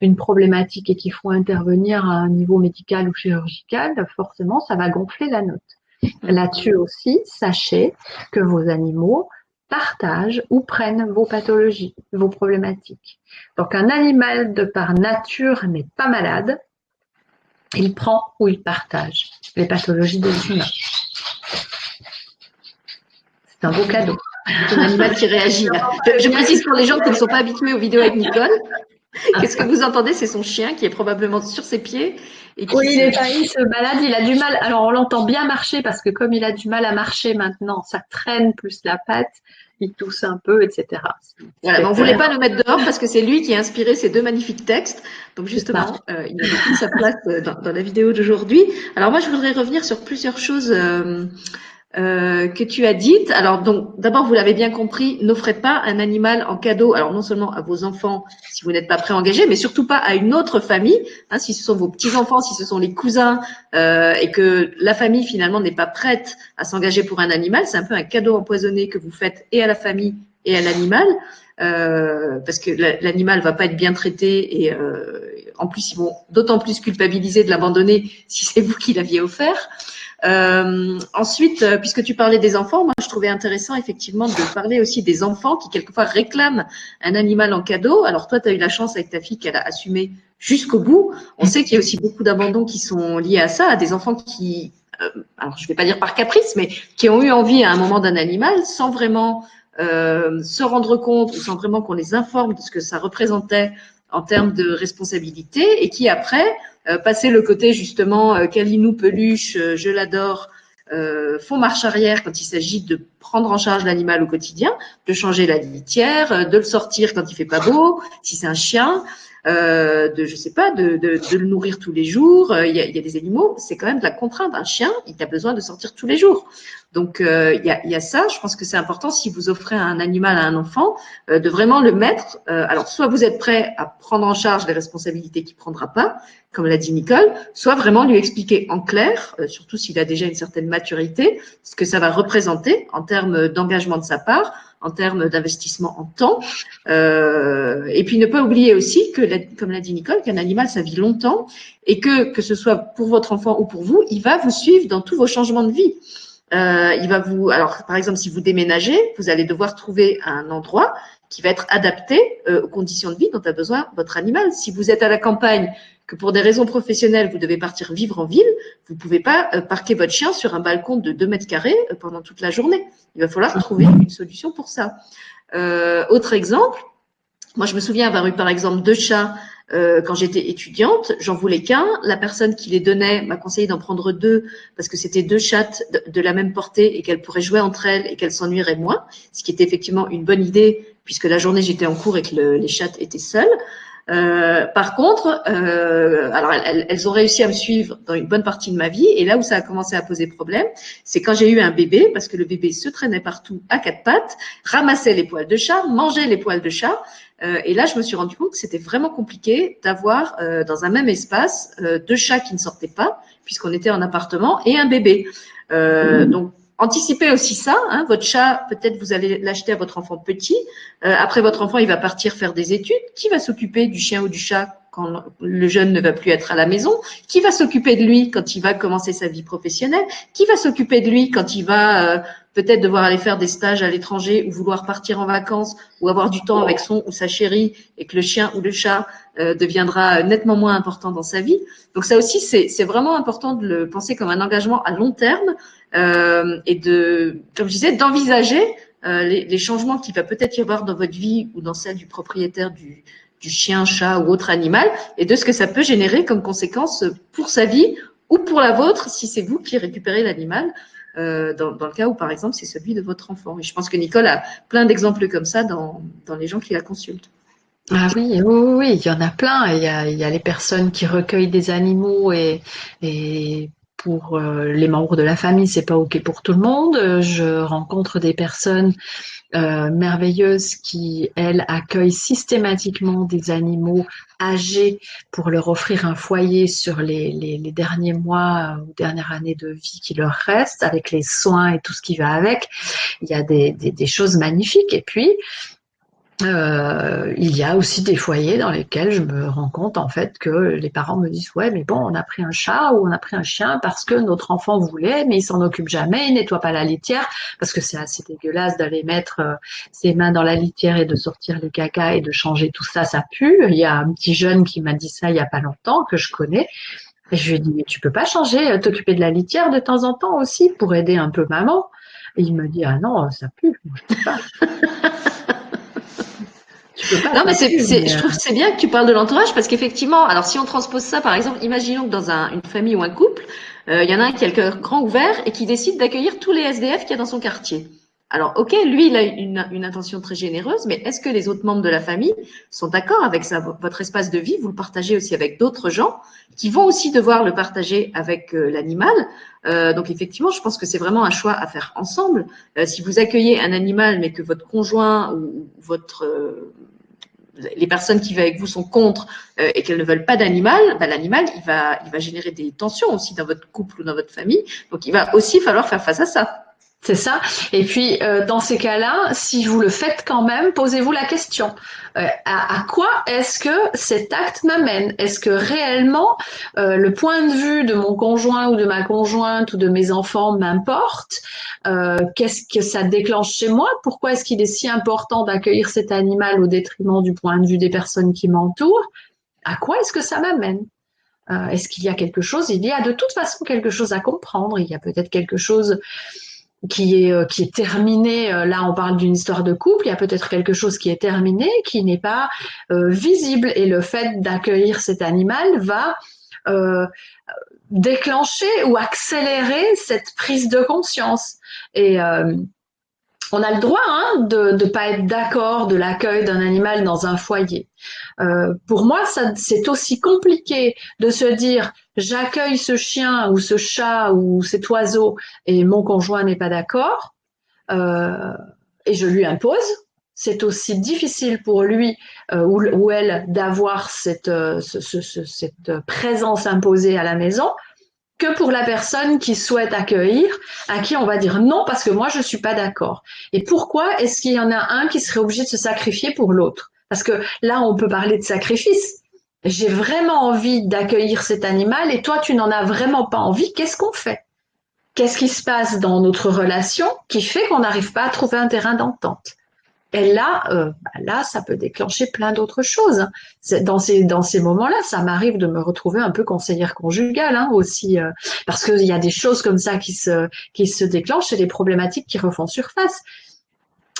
[SPEAKER 2] une problématique et qu'il faut intervenir à un niveau médical ou chirurgical, forcément ça va gonfler la note. Là-dessus aussi, sachez que vos animaux partagent ou prennent vos pathologies, vos problématiques. Donc un animal de par nature n'est pas malade, il prend ou il partage les pathologies des humains. C'est un beau cadeau.
[SPEAKER 1] un animal qui réagit. Je, précise pour les gens qui ne sont pas habitués aux vidéos avec Nicole. Qu'est-ce que vous entendez? C'est son chien qui est probablement sur ses pieds
[SPEAKER 2] oui, il est pas, il se balade, il a du mal. Alors on l'entend bien marcher parce que comme il a du mal à marcher maintenant, ça traîne plus la patte, il tousse un peu, etc.
[SPEAKER 1] Voilà, on ne voulait pas le mettre dehors parce que c'est lui qui a inspiré ces deux magnifiques textes. Donc justement, euh, il a pris sa place euh, dans, la vidéo d'aujourd'hui. Alors moi, je voudrais revenir sur plusieurs choses. Euh, euh, que tu as dites. Alors donc d'abord vous l'avez bien compris, n'offrez pas un animal en cadeau. Alors non seulement à vos enfants si vous n'êtes pas pré-engagé, mais surtout pas à une autre famille. Hein, si ce sont vos petits enfants, si ce sont les cousins euh, et que la famille finalement n'est pas prête à s'engager pour un animal, c'est un peu un cadeau empoisonné que vous faites et à la famille et à l'animal. Euh, parce que l'animal va pas être bien traité et euh, en plus ils vont d'autant plus culpabiliser de l'abandonner si c'est vous qui l'aviez offert. Euh, ensuite, euh, puisque tu parlais des enfants, moi je trouvais intéressant effectivement de parler aussi des enfants qui quelquefois réclament un animal en cadeau. Alors toi, tu as eu la chance avec ta fille qu'elle a assumé jusqu'au bout. On sait qu'il y a aussi beaucoup d'abandons qui sont liés à ça, à des enfants qui, euh, alors je vais pas dire par caprice, mais qui ont eu envie à un moment d'un animal sans vraiment euh, se rendre compte ou sans vraiment qu'on les informe de ce que ça représentait en termes de responsabilité et qui après passer le côté justement euh, Kalinou peluche, euh, je l'adore, font marche arrière quand il s'agit de prendre en charge l'animal au quotidien, de changer la litière, de le sortir quand il fait pas beau, si c'est un chien, euh, de je sais pas, de, de, de, le nourrir tous les jours. Il y, a, y a des animaux, c'est quand même de la contrainte. Un chien, il a besoin de sortir tous les jours. Donc euh, il, y a, il, y a, ça. Je pense que c'est important si vous offrez un animal à un enfant euh, de vraiment le mettre. alors soit vous êtes prêt à prendre en charge les responsabilités qu'il prendra pas, comme l'a dit Nicole, soit vraiment lui expliquer en clair, euh, surtout s'il a déjà une certaine maturité, ce que ça va représenter en termes d'engagement de sa part, en termes d'investissement en temps. Euh, et puis ne pas oublier aussi que, comme l'a dit Nicole, qu'un animal, ça vit longtemps et que, que ce soit pour votre enfant ou pour vous, il va vous suivre dans tous vos changements de vie. Euh, il va vous, alors par exemple, si vous déménagez, vous allez devoir trouver un endroit qui va être adapté euh, aux conditions de vie dont a besoin votre animal. Si vous êtes à la campagne, que pour des raisons professionnelles, vous devez partir vivre en ville, vous ne pouvez pas euh, parquer votre chien sur un balcon de 2 mètres carrés euh, pendant toute la journée. Il va falloir trouver une solution pour ça. autre exemple, moi je me souviens avoir eu par exemple deux chats quand j'étais étudiante, j'en voulais qu'un. La personne qui les donnait m'a conseillé d'en prendre deux parce que c'était deux chattes de, la même portée et qu'elles pourraient jouer entre elles et qu'elles s'ennuieraient moins, ce qui était effectivement une bonne idée puisque la journée j'étais en cours et que les chattes étaient seules. Euh, par contre, euh, alors elles, elles, ont réussi à me suivre dans une bonne partie de ma vie, et là où ça a commencé à poser problème, c'est quand j'ai eu un bébé, parce que le bébé se traînait partout à quatre pattes, ramassait les poils de chat, mangeait les poils de chat, euh, et là je me suis rendu compte que c'était vraiment compliqué d'avoir euh, dans un même espace euh, deux chats qui ne sortaient pas, puisqu'on était en appartement, et un bébé. Mmh. Donc Anticipez aussi ça. Hein, votre chat, peut-être vous allez l'acheter à votre enfant petit. Euh, après, votre enfant, il va partir faire des études. Qui va s'occuper du chien ou du chat? Quand le jeune ne va plus être à la maison Qui va s'occuper de lui quand il va commencer sa vie professionnelle Qui va s'occuper de lui quand il va euh, peut-être devoir aller faire des stages à l'étranger ou vouloir partir en vacances ou avoir du temps avec son ou sa chérie et que le chien ou le chat euh, deviendra nettement moins important dans sa vie. Donc ça aussi, c'est vraiment important de le penser comme un engagement à long terme euh, et de, comme je disais, d'envisager euh, les, les, changements qu'il va peut-être y avoir dans votre vie ou dans celle du propriétaire du, du chien, chat ou autre animal, et de ce que ça peut générer comme conséquence pour sa vie ou pour la vôtre si c'est vous qui récupérez l'animal. Euh, dans, dans, le cas où, par exemple, c'est celui de votre enfant. Et je pense que Nicole a plein d'exemples comme ça dans, dans les gens qui la consultent.
[SPEAKER 2] Ah oui, oui, oui, il y en a plein. Il y a, il y a les personnes qui recueillent des animaux et, et pour euh, les membres de la famille, c'est pas ok pour tout le monde. Je rencontre des personnes euh, merveilleuses qui, elles, accueillent systématiquement des animaux âgés pour leur offrir un foyer sur les, les, les derniers mois ou dernières années de vie qui leur restent, avec les soins et tout ce qui va avec. Il y a des, des, des choses magnifiques. Et puis, euh, il y a aussi des foyers dans lesquels je me rends compte en fait que les parents me disent ouais mais bon on a pris un chat ou on a pris un chien parce que notre enfant voulait mais il s'en occupe jamais, il nettoie pas la litière parce que c'est assez dégueulasse d'aller mettre euh, ses mains dans la litière et de sortir les caca et de changer tout ça, ça pue. Il y a un petit jeune qui m'a dit ça il y a pas longtemps que je connais. Et je lui ai dit mais tu peux pas changer, euh, t'occuper de la litière de temps en temps aussi pour aider un peu maman. Et il me dit ah non ça pue, moi je pas.
[SPEAKER 1] non, mais, c'est, je trouve que c'est bien que tu parles de l'entourage parce qu'effectivement, alors si on transpose ça, par exemple, imaginons que dans un, une famille ou un couple, il y en a un qui a le cœur grand ouvert et qui décide d'accueillir tous les SDF qu'il y a dans son quartier. Alors, ok, lui, il a une, une intention très généreuse, mais est-ce que les autres membres de la famille sont d'accord avec ça? Votre espace de vie, vous le partagez aussi avec d'autres gens qui vont aussi devoir le partager avec euh, l'animal. Euh, donc, effectivement, je pense que c'est vraiment un choix à faire ensemble. Euh, si vous accueillez un animal, mais que votre conjoint ou, votre les personnes qui vivent avec vous sont contre et qu'elles ne veulent pas d'animal, bah, l'animal, il va, va générer des tensions aussi dans votre couple ou dans votre famille. Donc, il va aussi falloir faire face à ça.
[SPEAKER 2] C'est ça. Et puis, euh, dans ces cas-là, si vous le faites quand même, posez-vous la question. Euh, à, quoi est-ce que cet acte m'amène? Est-ce que réellement euh, le point de vue de mon conjoint ou de ma conjointe ou de mes enfants m'importe? Qu'est-ce que ça déclenche chez moi? Pourquoi est-ce qu'il est si important d'accueillir cet animal au détriment du point de vue des personnes qui m'entourent? À quoi est-ce que ça m'amène? Est-ce qu'il y a quelque chose? Il y a de toute façon quelque chose à comprendre. Il y a peut-être quelque chose qui est euh, qui est terminé. Euh, là, on parle d'une histoire de couple. Il y a peut-être quelque chose qui est terminé, qui n'est pas euh, visible, et le fait d'accueillir cet animal va déclencher ou accélérer cette prise de conscience. Et on a le droit hein, de ne pas être d'accord de l'accueil d'un animal dans un foyer. Euh, pour moi, c'est aussi compliqué de se dire j'accueille ce chien ou ce chat ou cet oiseau et mon conjoint n'est pas d'accord euh, et je lui impose. C'est aussi difficile pour lui euh, ou, elle d'avoir cette, cette présence imposée à la maison que pour la personne qui souhaite accueillir, à qui on va dire non parce que moi je suis pas d'accord. Et pourquoi est-ce qu'il y en a un qui serait obligé de se sacrifier pour l'autre? Parce que là on peut parler de sacrifice. J'ai vraiment envie d'accueillir cet animal et toi tu n'en as vraiment pas envie. Qu'est-ce qu'on fait? Qu'est-ce qui se passe dans notre relation qui fait qu'on n'arrive pas à trouver un terrain d'entente? Et là, euh, bah là, ça peut déclencher plein d'autres choses. Dans ces, dans ces moments-là, ça m'arrive de me retrouver un peu conseillère conjugale hein, aussi, euh, parce qu'il y a des choses comme ça qui se, qui se déclenchent et des problématiques qui refont surface.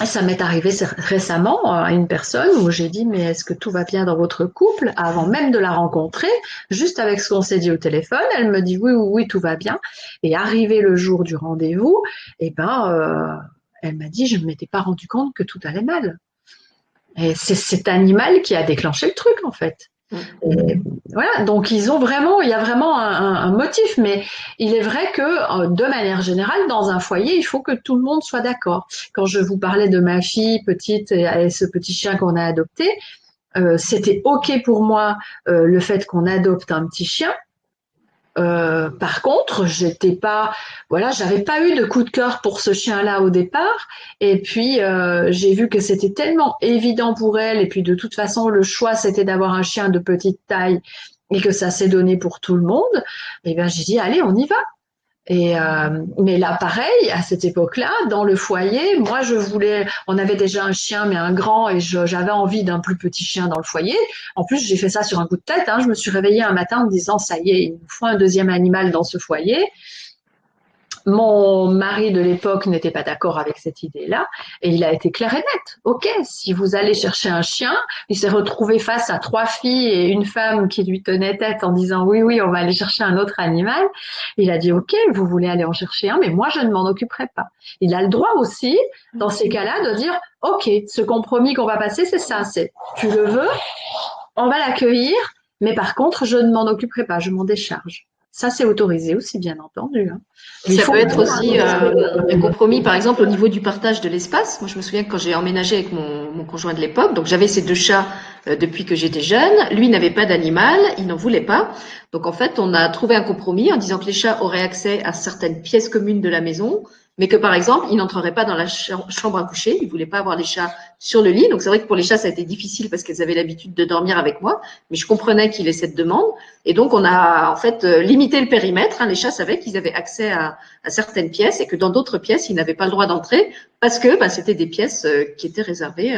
[SPEAKER 2] Ça m'est arrivé récemment euh, à une personne où j'ai dit mais est-ce que tout va bien dans votre couple? Avant même de la rencontrer, juste avec ce qu'on s'est dit au téléphone, elle me dit oui oui oui tout va bien. Et arrivé le jour du rendez-vous, eh ben euh, elle m'a dit, je ne m'étais pas rendu compte que tout allait mal. Et c'est cet animal qui a déclenché le truc, en fait. Mm. voilà, donc ils ont vraiment, il y a vraiment un, motif, mais il est vrai que euh, de manière générale, dans un foyer, il faut que tout le monde soit d'accord. Quand je vous parlais de ma fille petite et, ce petit chien qu'on a adopté, euh, c'était ok pour moi euh, le fait qu'on adopte un petit chien, euh, par contre, j'étais pas, voilà, j'avais pas eu de coup de cœur pour ce chien-là au départ. Et puis euh, j'ai vu que c'était tellement évident pour elle. Et puis de toute façon, le choix c'était d'avoir un chien de petite taille et que ça s'est donné pour tout le monde. Et bien j'ai dit allez, on y va. Et euh, mais là, pareil, à cette époque-là, dans le foyer, moi, je voulais. On avait déjà un chien, mais un grand, et j'avais envie d'un plus petit chien dans le foyer. En plus, j'ai fait ça sur un coup de tête. Hein. Je me suis réveillée un matin en me disant ça y est, il nous faut un deuxième animal dans ce foyer. Mon mari de l'époque n'était pas d'accord avec cette idée-là et il a été clair et net. Ok, si vous allez chercher un chien, il s'est retrouvé face à trois filles et une femme qui lui tenait tête en disant oui, oui, on va aller chercher un autre animal. Il a dit ok, vous voulez aller en chercher un, mais moi je ne m'en occuperai pas. Il a le droit aussi, dans ces cas-là, de dire ok, ce compromis qu'on va passer, c'est ça, c'est tu le veux, on va l'accueillir, mais par contre, je ne m'en occuperai pas, je m'en décharge. Ça, c'est autorisé aussi, bien entendu. Hein.
[SPEAKER 1] Ça peut être aussi euh, un compromis, par exemple, au niveau du partage de l'espace. Moi, je me souviens que quand j'ai emménagé avec mon, conjoint de l'époque, donc j'avais ces deux chats euh, depuis que j'étais jeune. Lui n'avait pas d'animal, il n'en voulait pas. Donc, en fait, on a trouvé un compromis en disant que les chats auraient accès à certaines pièces communes de la maison, mais que par exemple, il n'entrerait pas dans la chambre à coucher, il voulait pas avoir les chats sur le lit. Donc c'est vrai que pour les chats, ça a été difficile parce qu'elles avaient l'habitude de dormir avec moi, mais je comprenais qu'il ait cette demande. Et donc on a en fait euh, limité le périmètre. Hein. Les chats savaient qu'ils avaient accès à, certaines pièces et que dans d'autres pièces, ils n'avaient pas le droit d'entrer parce que bah, c'était des pièces euh, qui étaient réservées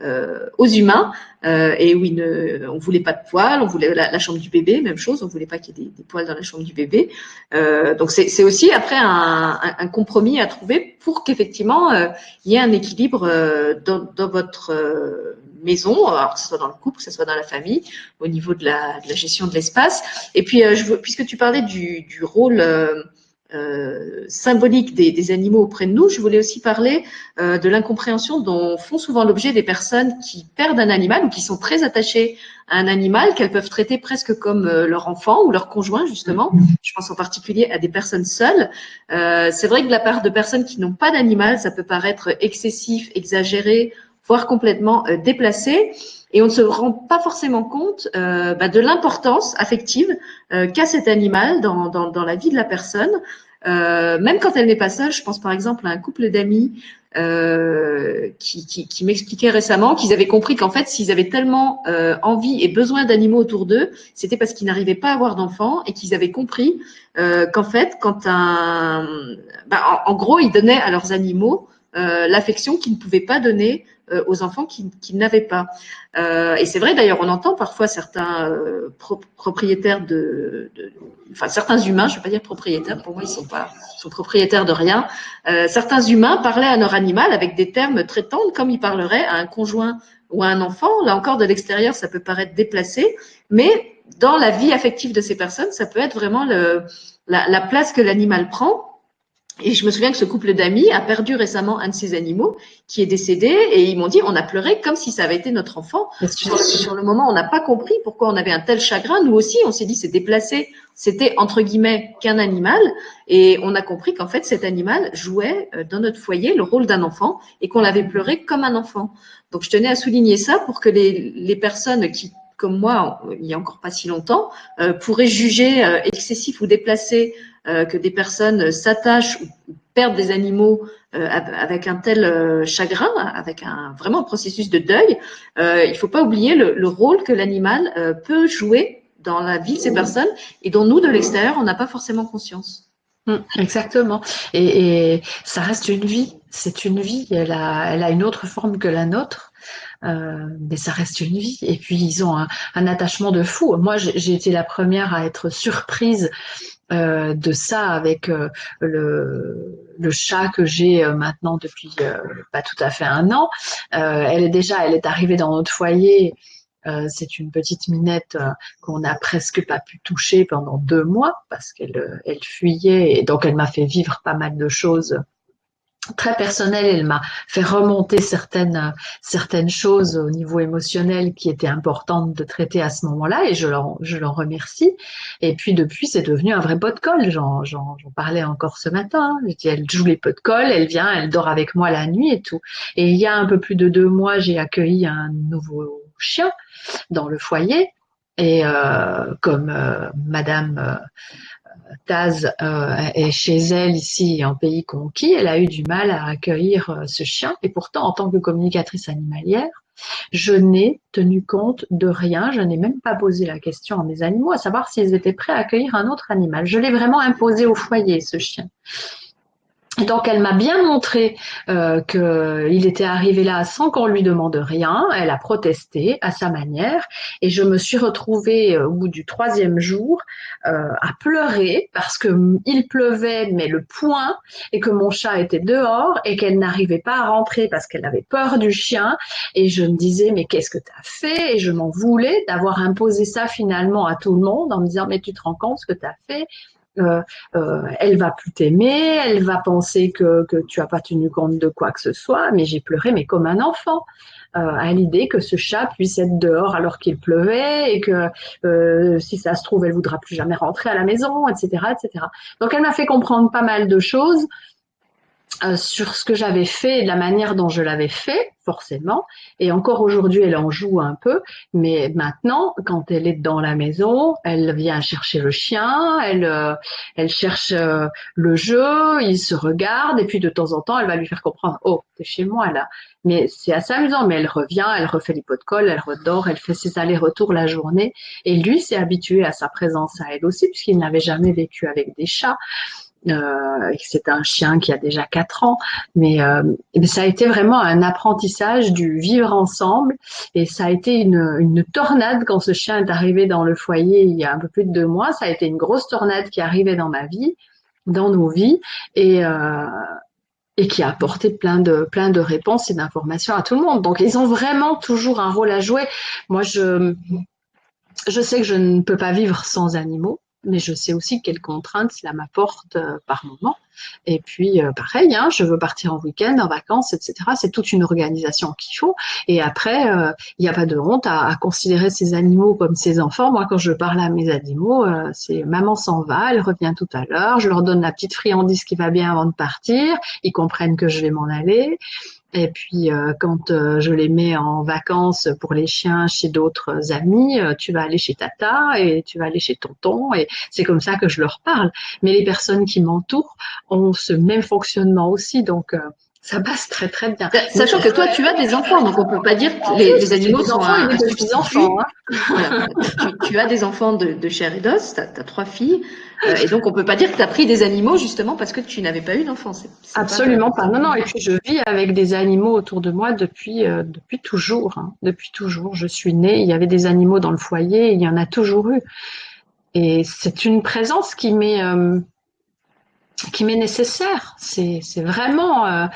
[SPEAKER 1] euh, euh, aux humains euh, et où ne, on voulait pas de poils, on voulait la, chambre du bébé, même chose, on voulait pas qu'il y ait des, poils dans la chambre du bébé. Euh, donc c'est aussi après un, un, compromis à trouver pour qu'effectivement il y ait un équilibre dans, dans votre maison, alors que ce soit dans le couple, que ce soit dans la famille, au niveau de la, de la gestion de l'espace. Et puis, euh, je puisque tu parlais du, du rôle euh, symbolique des, animaux auprès de nous, je voulais aussi parler euh, de l'incompréhension dont font souvent l'objet des personnes qui perdent un animal ou qui sont très attachées à un animal qu'elles peuvent traiter presque comme euh, leur enfant ou leur conjoint justement. Je pense en particulier à des personnes seules. Euh, c'est vrai que de la part de personnes qui n'ont pas d'animal, ça peut paraître excessif, exagéré, voire complètement déplacé. Et on ne se rend pas forcément compte euh, bah, de l'importance affective euh, qu'a cet animal dans, dans, dans, la vie de la personne. Euh, même quand elle n'est pas seule, je pense par exemple à un couple d'amis euh, qui, qui, qui m'expliquait récemment qu'ils avaient compris qu'en fait, s'ils avaient tellement euh, envie et besoin d'animaux autour d'eux, c'était parce qu'ils n'arrivaient pas à avoir d'enfants et qu'ils avaient compris euh, qu'en fait, quand un, bah, en, en, gros, ils donnaient à leurs animaux l'affection qu'ils ne pouvaient pas donner aux enfants qui, qui n'avaient pas. Euh, et c'est vrai d'ailleurs, on entend parfois certains euh, pro propriétaires de, de, enfin certains humains, je ne vais pas dire propriétaires, pour moi ils sont pas, sont propriétaires de rien. Euh, certains humains parlaient à leur animal avec des termes très tendres, comme ils parleraient à un conjoint ou à un enfant. Là encore, de l'extérieur, ça peut paraître déplacé, mais dans la vie affective de ces personnes, ça peut être vraiment le, la, la place que l'animal prend et je me souviens que ce couple d'amis a perdu récemment un de ses animaux qui est décédé et ils m'ont dit on a pleuré comme si ça avait été notre enfant. Sur, sur, le moment, on n'a pas compris pourquoi on avait un tel chagrin. Nous aussi, on s'est dit c'est déplacé. C'était entre guillemets qu'un animal et on a compris qu'en fait cet animal jouait euh, dans notre foyer le rôle d'un enfant et qu'on l'avait pleuré comme un enfant. Donc je tenais à souligner ça pour que les, les personnes qui comme moi, il y a encore pas si longtemps, euh, pourraient juger euh, excessif ou déplacé que des personnes s'attachent ou perdent des animaux euh, avec un tel euh, chagrin, avec un vraiment un processus de deuil, il ne faut pas oublier le, le rôle que l'animal peut jouer dans la vie de ces personnes et dont nous, de l'extérieur, on n'a pas forcément conscience.
[SPEAKER 2] Hum, exactement. Et, ça reste une vie. C'est une vie. Elle a, elle a une autre forme que la nôtre. Euh, mais ça reste une vie. Et puis ils ont un attachement de fou. Moi, j'ai été la première à être surprise euh, de ça avec euh, le, le, chat que j'ai euh, maintenant depuis euh, pas tout à fait un an. Euh, elle est déjà, elle est arrivée dans notre foyer. c'est une petite minette qu'on n'a presque pas pu toucher pendant deux mois parce qu'elle elle fuyait et donc elle m'a fait vivre pas mal de choses très personnelle. Elle m'a fait remonter certaines, certaines choses au niveau émotionnel qui étaient importantes de traiter à ce moment-là et je l'en, je remercie. Et puis depuis, c'est devenu un vrai pot de colle. J'en, parlais encore ce matin. Elle joue les pots de colle, elle vient, elle dort avec moi la nuit et tout. Et il y a un peu plus de deux mois, j'ai accueilli un nouveau chien dans le foyer. Et euh, comme euh, Madame euh, Taz euh, est chez elle ici en pays conquis, elle a eu du mal à accueillir euh, ce chien. Et pourtant, en tant que communicatrice animalière, je n'ai tenu compte de rien. Je n'ai même pas posé la question à mes animaux, à savoir s'ils étaient prêts à accueillir un autre animal. Je l'ai vraiment imposé au foyer, ce chien. Donc elle m'a bien montré euh, qu'il était arrivé là sans qu'on lui demande rien. Elle a protesté à sa manière. Et je me suis retrouvée euh, au bout du troisième jour euh, à pleurer parce que il pleuvait mais le point et que mon chat était dehors et qu'elle n'arrivait pas à rentrer parce qu'elle avait peur du chien. Et je me disais mais qu'est-ce que tu as fait? Et je m'en voulais d'avoir imposé ça finalement à tout le monde en me disant mais tu te rends compte ce que tu as fait? Euh, euh, elle va plus t'aimer, elle va penser que, que tu as pas tenu compte de quoi que ce soit, mais j'ai pleuré, mais comme un enfant. Euh, à l'idée que ce chat puisse être dehors alors qu'il pleuvait et que euh, si ça se trouve elle voudra plus jamais rentrer à la maison, etc., etc. Donc elle m'a fait comprendre pas mal de choses euh, sur ce que j'avais fait la manière dont je l'avais fait, forcément. Et encore aujourd'hui, elle en joue un peu. Mais maintenant, quand elle est dans la maison, elle vient chercher le chien, elle, euh, elle cherche euh, le jeu, il se regarde, et puis de temps en temps, elle va lui faire comprendre, oh, t'es chez moi là. Mais c'est assez amusant, mais elle revient, elle refait les pots de colle, elle redort, elle fait ses allers-retours la journée. Et lui s'est habitué à sa présence à elle aussi, puisqu'il n'avait jamais vécu avec des chats. Euh, c'est un chien qui a déjà 4 ans, mais, euh, mais, ça a été vraiment un apprentissage du vivre ensemble et ça a été une, une, tornade quand ce chien est arrivé dans le foyer il y a un peu plus de deux mois. Ça a été une grosse tornade qui arrivait dans ma vie, dans nos vies et, euh, et qui a apporté plein de, plein de réponses et d'informations à tout le monde. Donc, ils ont vraiment toujours un rôle à jouer. Moi, je, je sais que je ne peux pas vivre sans animaux mais je sais aussi quelles contraintes cela m'apporte euh, par moment. Et puis, euh, pareil, hein, je veux partir en week-end, en vacances, etc. C'est toute une organisation qu'il faut. Et après, euh, il n'y a pas de honte à, considérer ces animaux comme ses enfants. Moi, quand je parle à mes animaux, c'est maman s'en va, elle revient tout à l'heure. Je leur donne la petite friandise qui va bien avant de partir. Ils comprennent que je vais m'en aller. Et puis, euh, quand euh, je les mets en vacances pour les chiens chez d'autres amis, euh, tu vas aller chez Tata et tu vas aller chez Tonton. Et c'est comme ça que je leur parle. Mais les personnes qui m'entourent ont ce même fonctionnement aussi. Donc, ça passe très très bien.
[SPEAKER 1] Sachant que toi, tu as des enfants, donc on peut pas dire que les, animaux sont enfants
[SPEAKER 2] un, des enfants. Hein.
[SPEAKER 1] tu, as des enfants de, de chair et d'os, tu as, trois filles, euh, et donc on peut pas dire que tu as pris des animaux justement parce que tu n'avais pas eu d'enfant.
[SPEAKER 2] Absolument pas, Non, non. Et puis je vis avec des animaux autour de moi depuis euh, depuis toujours. Hein. Depuis toujours, je suis née. Il y avait des animaux dans le foyer. Il y en a toujours eu. Et c'est une présence qui m'est euh, qui m'est nécessaire. C'est vraiment euh,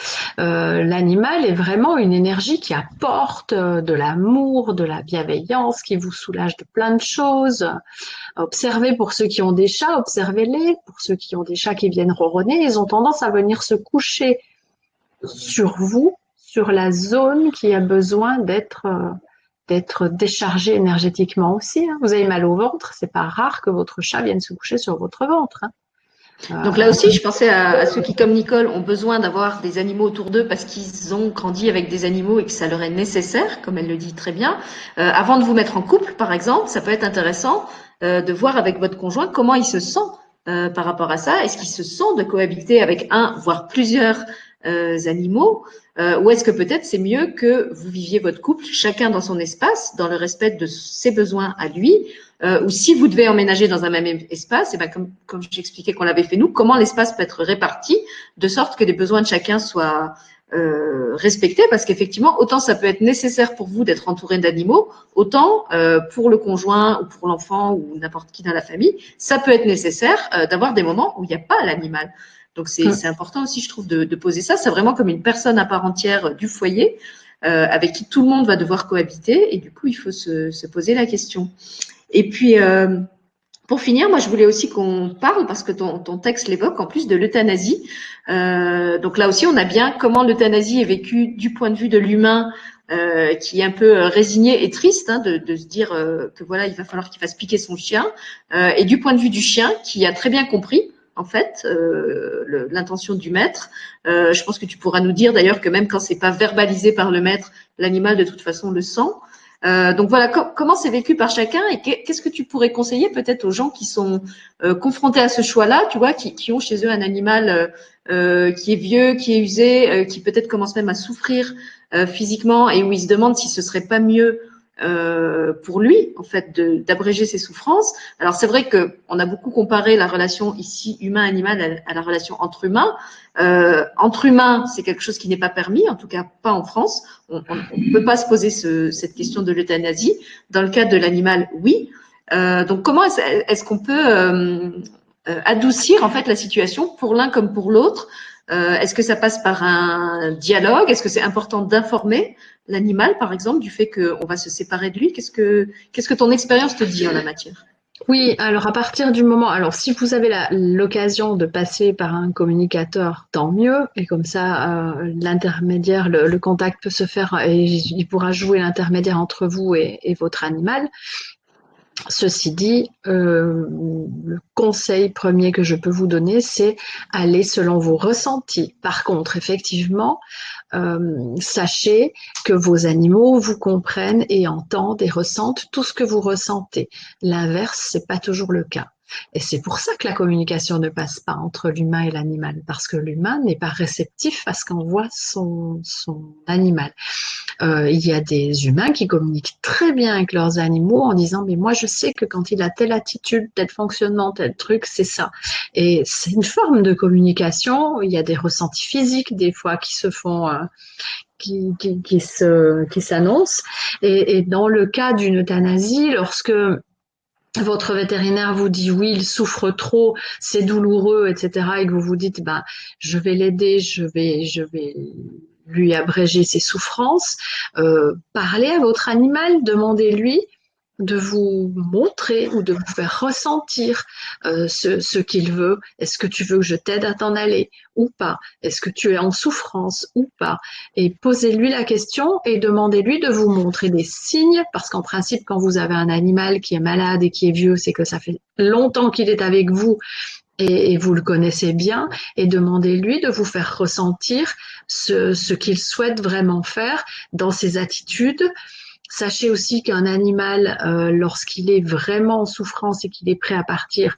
[SPEAKER 2] euh, l'animal est vraiment une énergie qui apporte euh, de l'amour, de la bienveillance, qui vous soulage de plein de choses. Observez pour ceux qui ont des chats, observez-les. Pour ceux qui ont des chats qui viennent ronronner, ils ont tendance à venir se coucher sur vous, sur la zone qui a besoin d'être d'être déchargé énergétiquement aussi. Hein. Vous avez mal au ventre, c'est pas rare que votre chat vienne se coucher sur votre ventre. Hein.
[SPEAKER 1] Donc là aussi, je pensais à, ceux qui, comme Nicole, ont besoin d'avoir des animaux autour d'eux parce qu'ils ont grandi avec des animaux et que ça leur est nécessaire, comme elle le dit très bien. Euh, avant de vous mettre en couple, par exemple, ça peut être intéressant euh, de voir avec votre conjoint comment il se sent euh, par rapport à ça. Est-ce qu'il se sent de cohabiter avec un, voire plusieurs animaux Ou est-ce que peut-être c'est mieux que vous viviez votre couple chacun dans son espace, dans le respect de ses besoins à lui euh, ou si vous devez emménager dans un même espace, et ben comme, comme j'expliquais qu'on l'avait fait nous, comment l'espace peut être réparti de sorte que les besoins de chacun soient euh, respectés, parce qu'effectivement, autant ça peut être nécessaire pour vous d'être entouré d'animaux, autant euh, pour le conjoint ou pour l'enfant ou n'importe qui dans la famille, ça peut être nécessaire euh, d'avoir des moments où il n'y a pas l'animal. Donc c'est mmh. important aussi, je trouve, de, de poser ça. C'est vraiment comme une personne à part entière du foyer. Euh, avec qui tout le monde va devoir cohabiter et du coup il faut se, se poser la question. Et puis, euh, pour finir, moi, je voulais aussi qu'on parle, parce que ton, ton texte l'évoque, en plus de l'euthanasie. Euh, donc là aussi, on a bien comment l'euthanasie est vécue du point de vue de l'humain, euh, qui est un peu euh, résigné et triste hein, de, de, se dire euh, que voilà, il va falloir qu'il fasse piquer son chien, euh, et du point de vue du chien, qui a très bien compris en fait l'intention du maître. je pense que tu pourras nous dire d'ailleurs que même quand c'est pas verbalisé par le maître, l'animal de toute façon le sent. Euh, donc voilà, comment c'est vécu par chacun et qu'est-ce que tu pourrais conseiller peut-être aux gens qui sont euh, confrontés à ce choix-là, tu vois, qui, qui, ont chez eux un animal euh, qui est vieux, qui est usé, qui peut-être commence même à souffrir physiquement et où ils se demandent si ce serait pas mieux euh, pour lui, en fait, d'abréger ses souffrances. Alors c'est vrai que on a beaucoup comparé la relation ici humain-animal à, la relation entre humains. Euh, entre humains, c'est quelque chose qui n'est pas permis, en tout cas pas en France. On ne peut pas se poser ce, cette question de l'euthanasie. Dans le cas de l'animal, oui. Euh, donc comment est-ce qu'on peut adoucir en fait la situation pour l'un comme pour l'autre euh, Est-ce que ça passe par un dialogue? Est-ce que c'est important d'informer l'animal, par exemple, du fait qu'on va se séparer de lui? Qu'est-ce que, ton expérience te dit en la matière?
[SPEAKER 2] Oui, alors à partir du moment, alors si vous avez l'occasion de passer par un communicateur, tant mieux, et comme ça, euh, l'intermédiaire, le, contact peut se faire et il pourra jouer l'intermédiaire entre vous et, votre animal. Ceci dit, euh, le conseil premier que je peux vous donner, c'est aller selon vos ressentis. Par contre, effectivement, euh, sachez que vos animaux vous comprennent et entendent et ressentent tout ce que vous ressentez. L'inverse, c'est pas toujours le cas. Et c'est pour ça que la communication ne passe pas entre l'humain et l'animal, parce que l'humain n'est pas réceptif à ce qu'envoie son, son animal. Euh, il y a des humains qui communiquent très bien avec leurs animaux en disant mais moi je sais que quand il a telle attitude, tel fonctionnement, tel truc, c'est ça. Et c'est une forme de communication. Il y a des ressentis physiques des fois qui se font, euh, qui, qui, qui, se, qui s'annoncent. Et, et dans le cas d'une euthanasie, lorsque votre vétérinaire vous dit oui, il souffre trop, c'est douloureux, etc., et que vous vous dites, ben, je vais l'aider, je vais, je vais lui abréger ses souffrances, euh, parlez à votre animal, demandez-lui de vous montrer ou de vous faire ressentir euh, ce, ce qu'il veut. Est-ce que tu veux que je t'aide à t'en aller ou pas? Est-ce que tu es en souffrance ou pas? Et posez-lui la question et demandez-lui de vous montrer des signes, parce qu'en principe, quand vous avez un animal qui est malade et qui est vieux, c'est que ça fait longtemps qu'il est avec vous et, vous le connaissez bien, et demandez-lui de vous faire ressentir ce, ce qu'il souhaite vraiment faire dans ses attitudes, Sachez aussi qu'un animal, euh, lorsqu'il est vraiment en souffrance et qu'il est prêt à partir,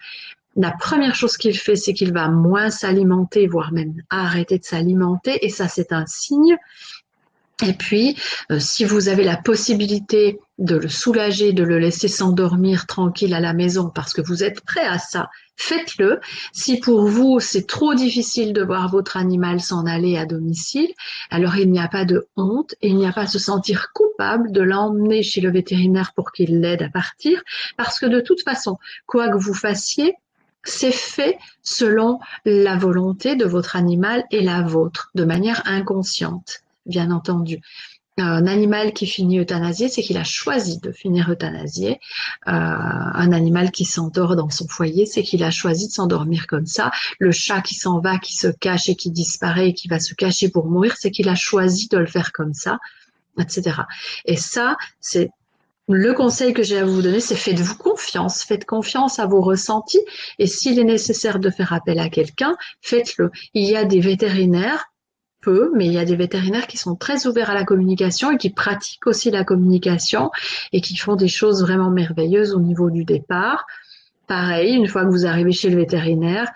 [SPEAKER 2] la première chose qu'il fait, c'est qu'il va moins s'alimenter, voire même arrêter de s'alimenter. Et ça, c'est un signe. Et puis, euh, si vous avez la possibilité de le soulager, de le laisser s'endormir tranquille à la maison parce que vous êtes prêt à ça, faites-le. Si pour vous, c'est trop difficile de voir votre animal s'en aller à domicile, alors il n'y a pas de honte et il n'y a pas à se sentir coupable de l'emmener chez le vétérinaire pour qu'il l'aide à partir parce que de toute façon, quoi que vous fassiez, c'est fait selon la volonté de votre animal et la vôtre, de manière inconsciente, bien entendu un animal qui finit euthanasié, c'est qu'il a choisi de finir euthanasié. Euh, un animal qui s'endort dans son foyer, c'est qu'il a choisi de s'endormir comme ça. Le chat qui s'en va, qui se cache et qui disparaît et qui va se cacher pour mourir, c'est qu'il a choisi de le faire comme ça, etc. Et ça, c'est le conseil que j'ai à vous donner, c'est faites-vous confiance, faites confiance à vos ressentis et s'il est nécessaire de faire appel à quelqu'un, faites-le. Il y a des vétérinaires mais il y a des vétérinaires qui sont très ouverts à la communication et qui pratiquent aussi la communication et qui font des choses vraiment merveilleuses au niveau du départ. Pareil, une fois que vous arrivez chez le vétérinaire,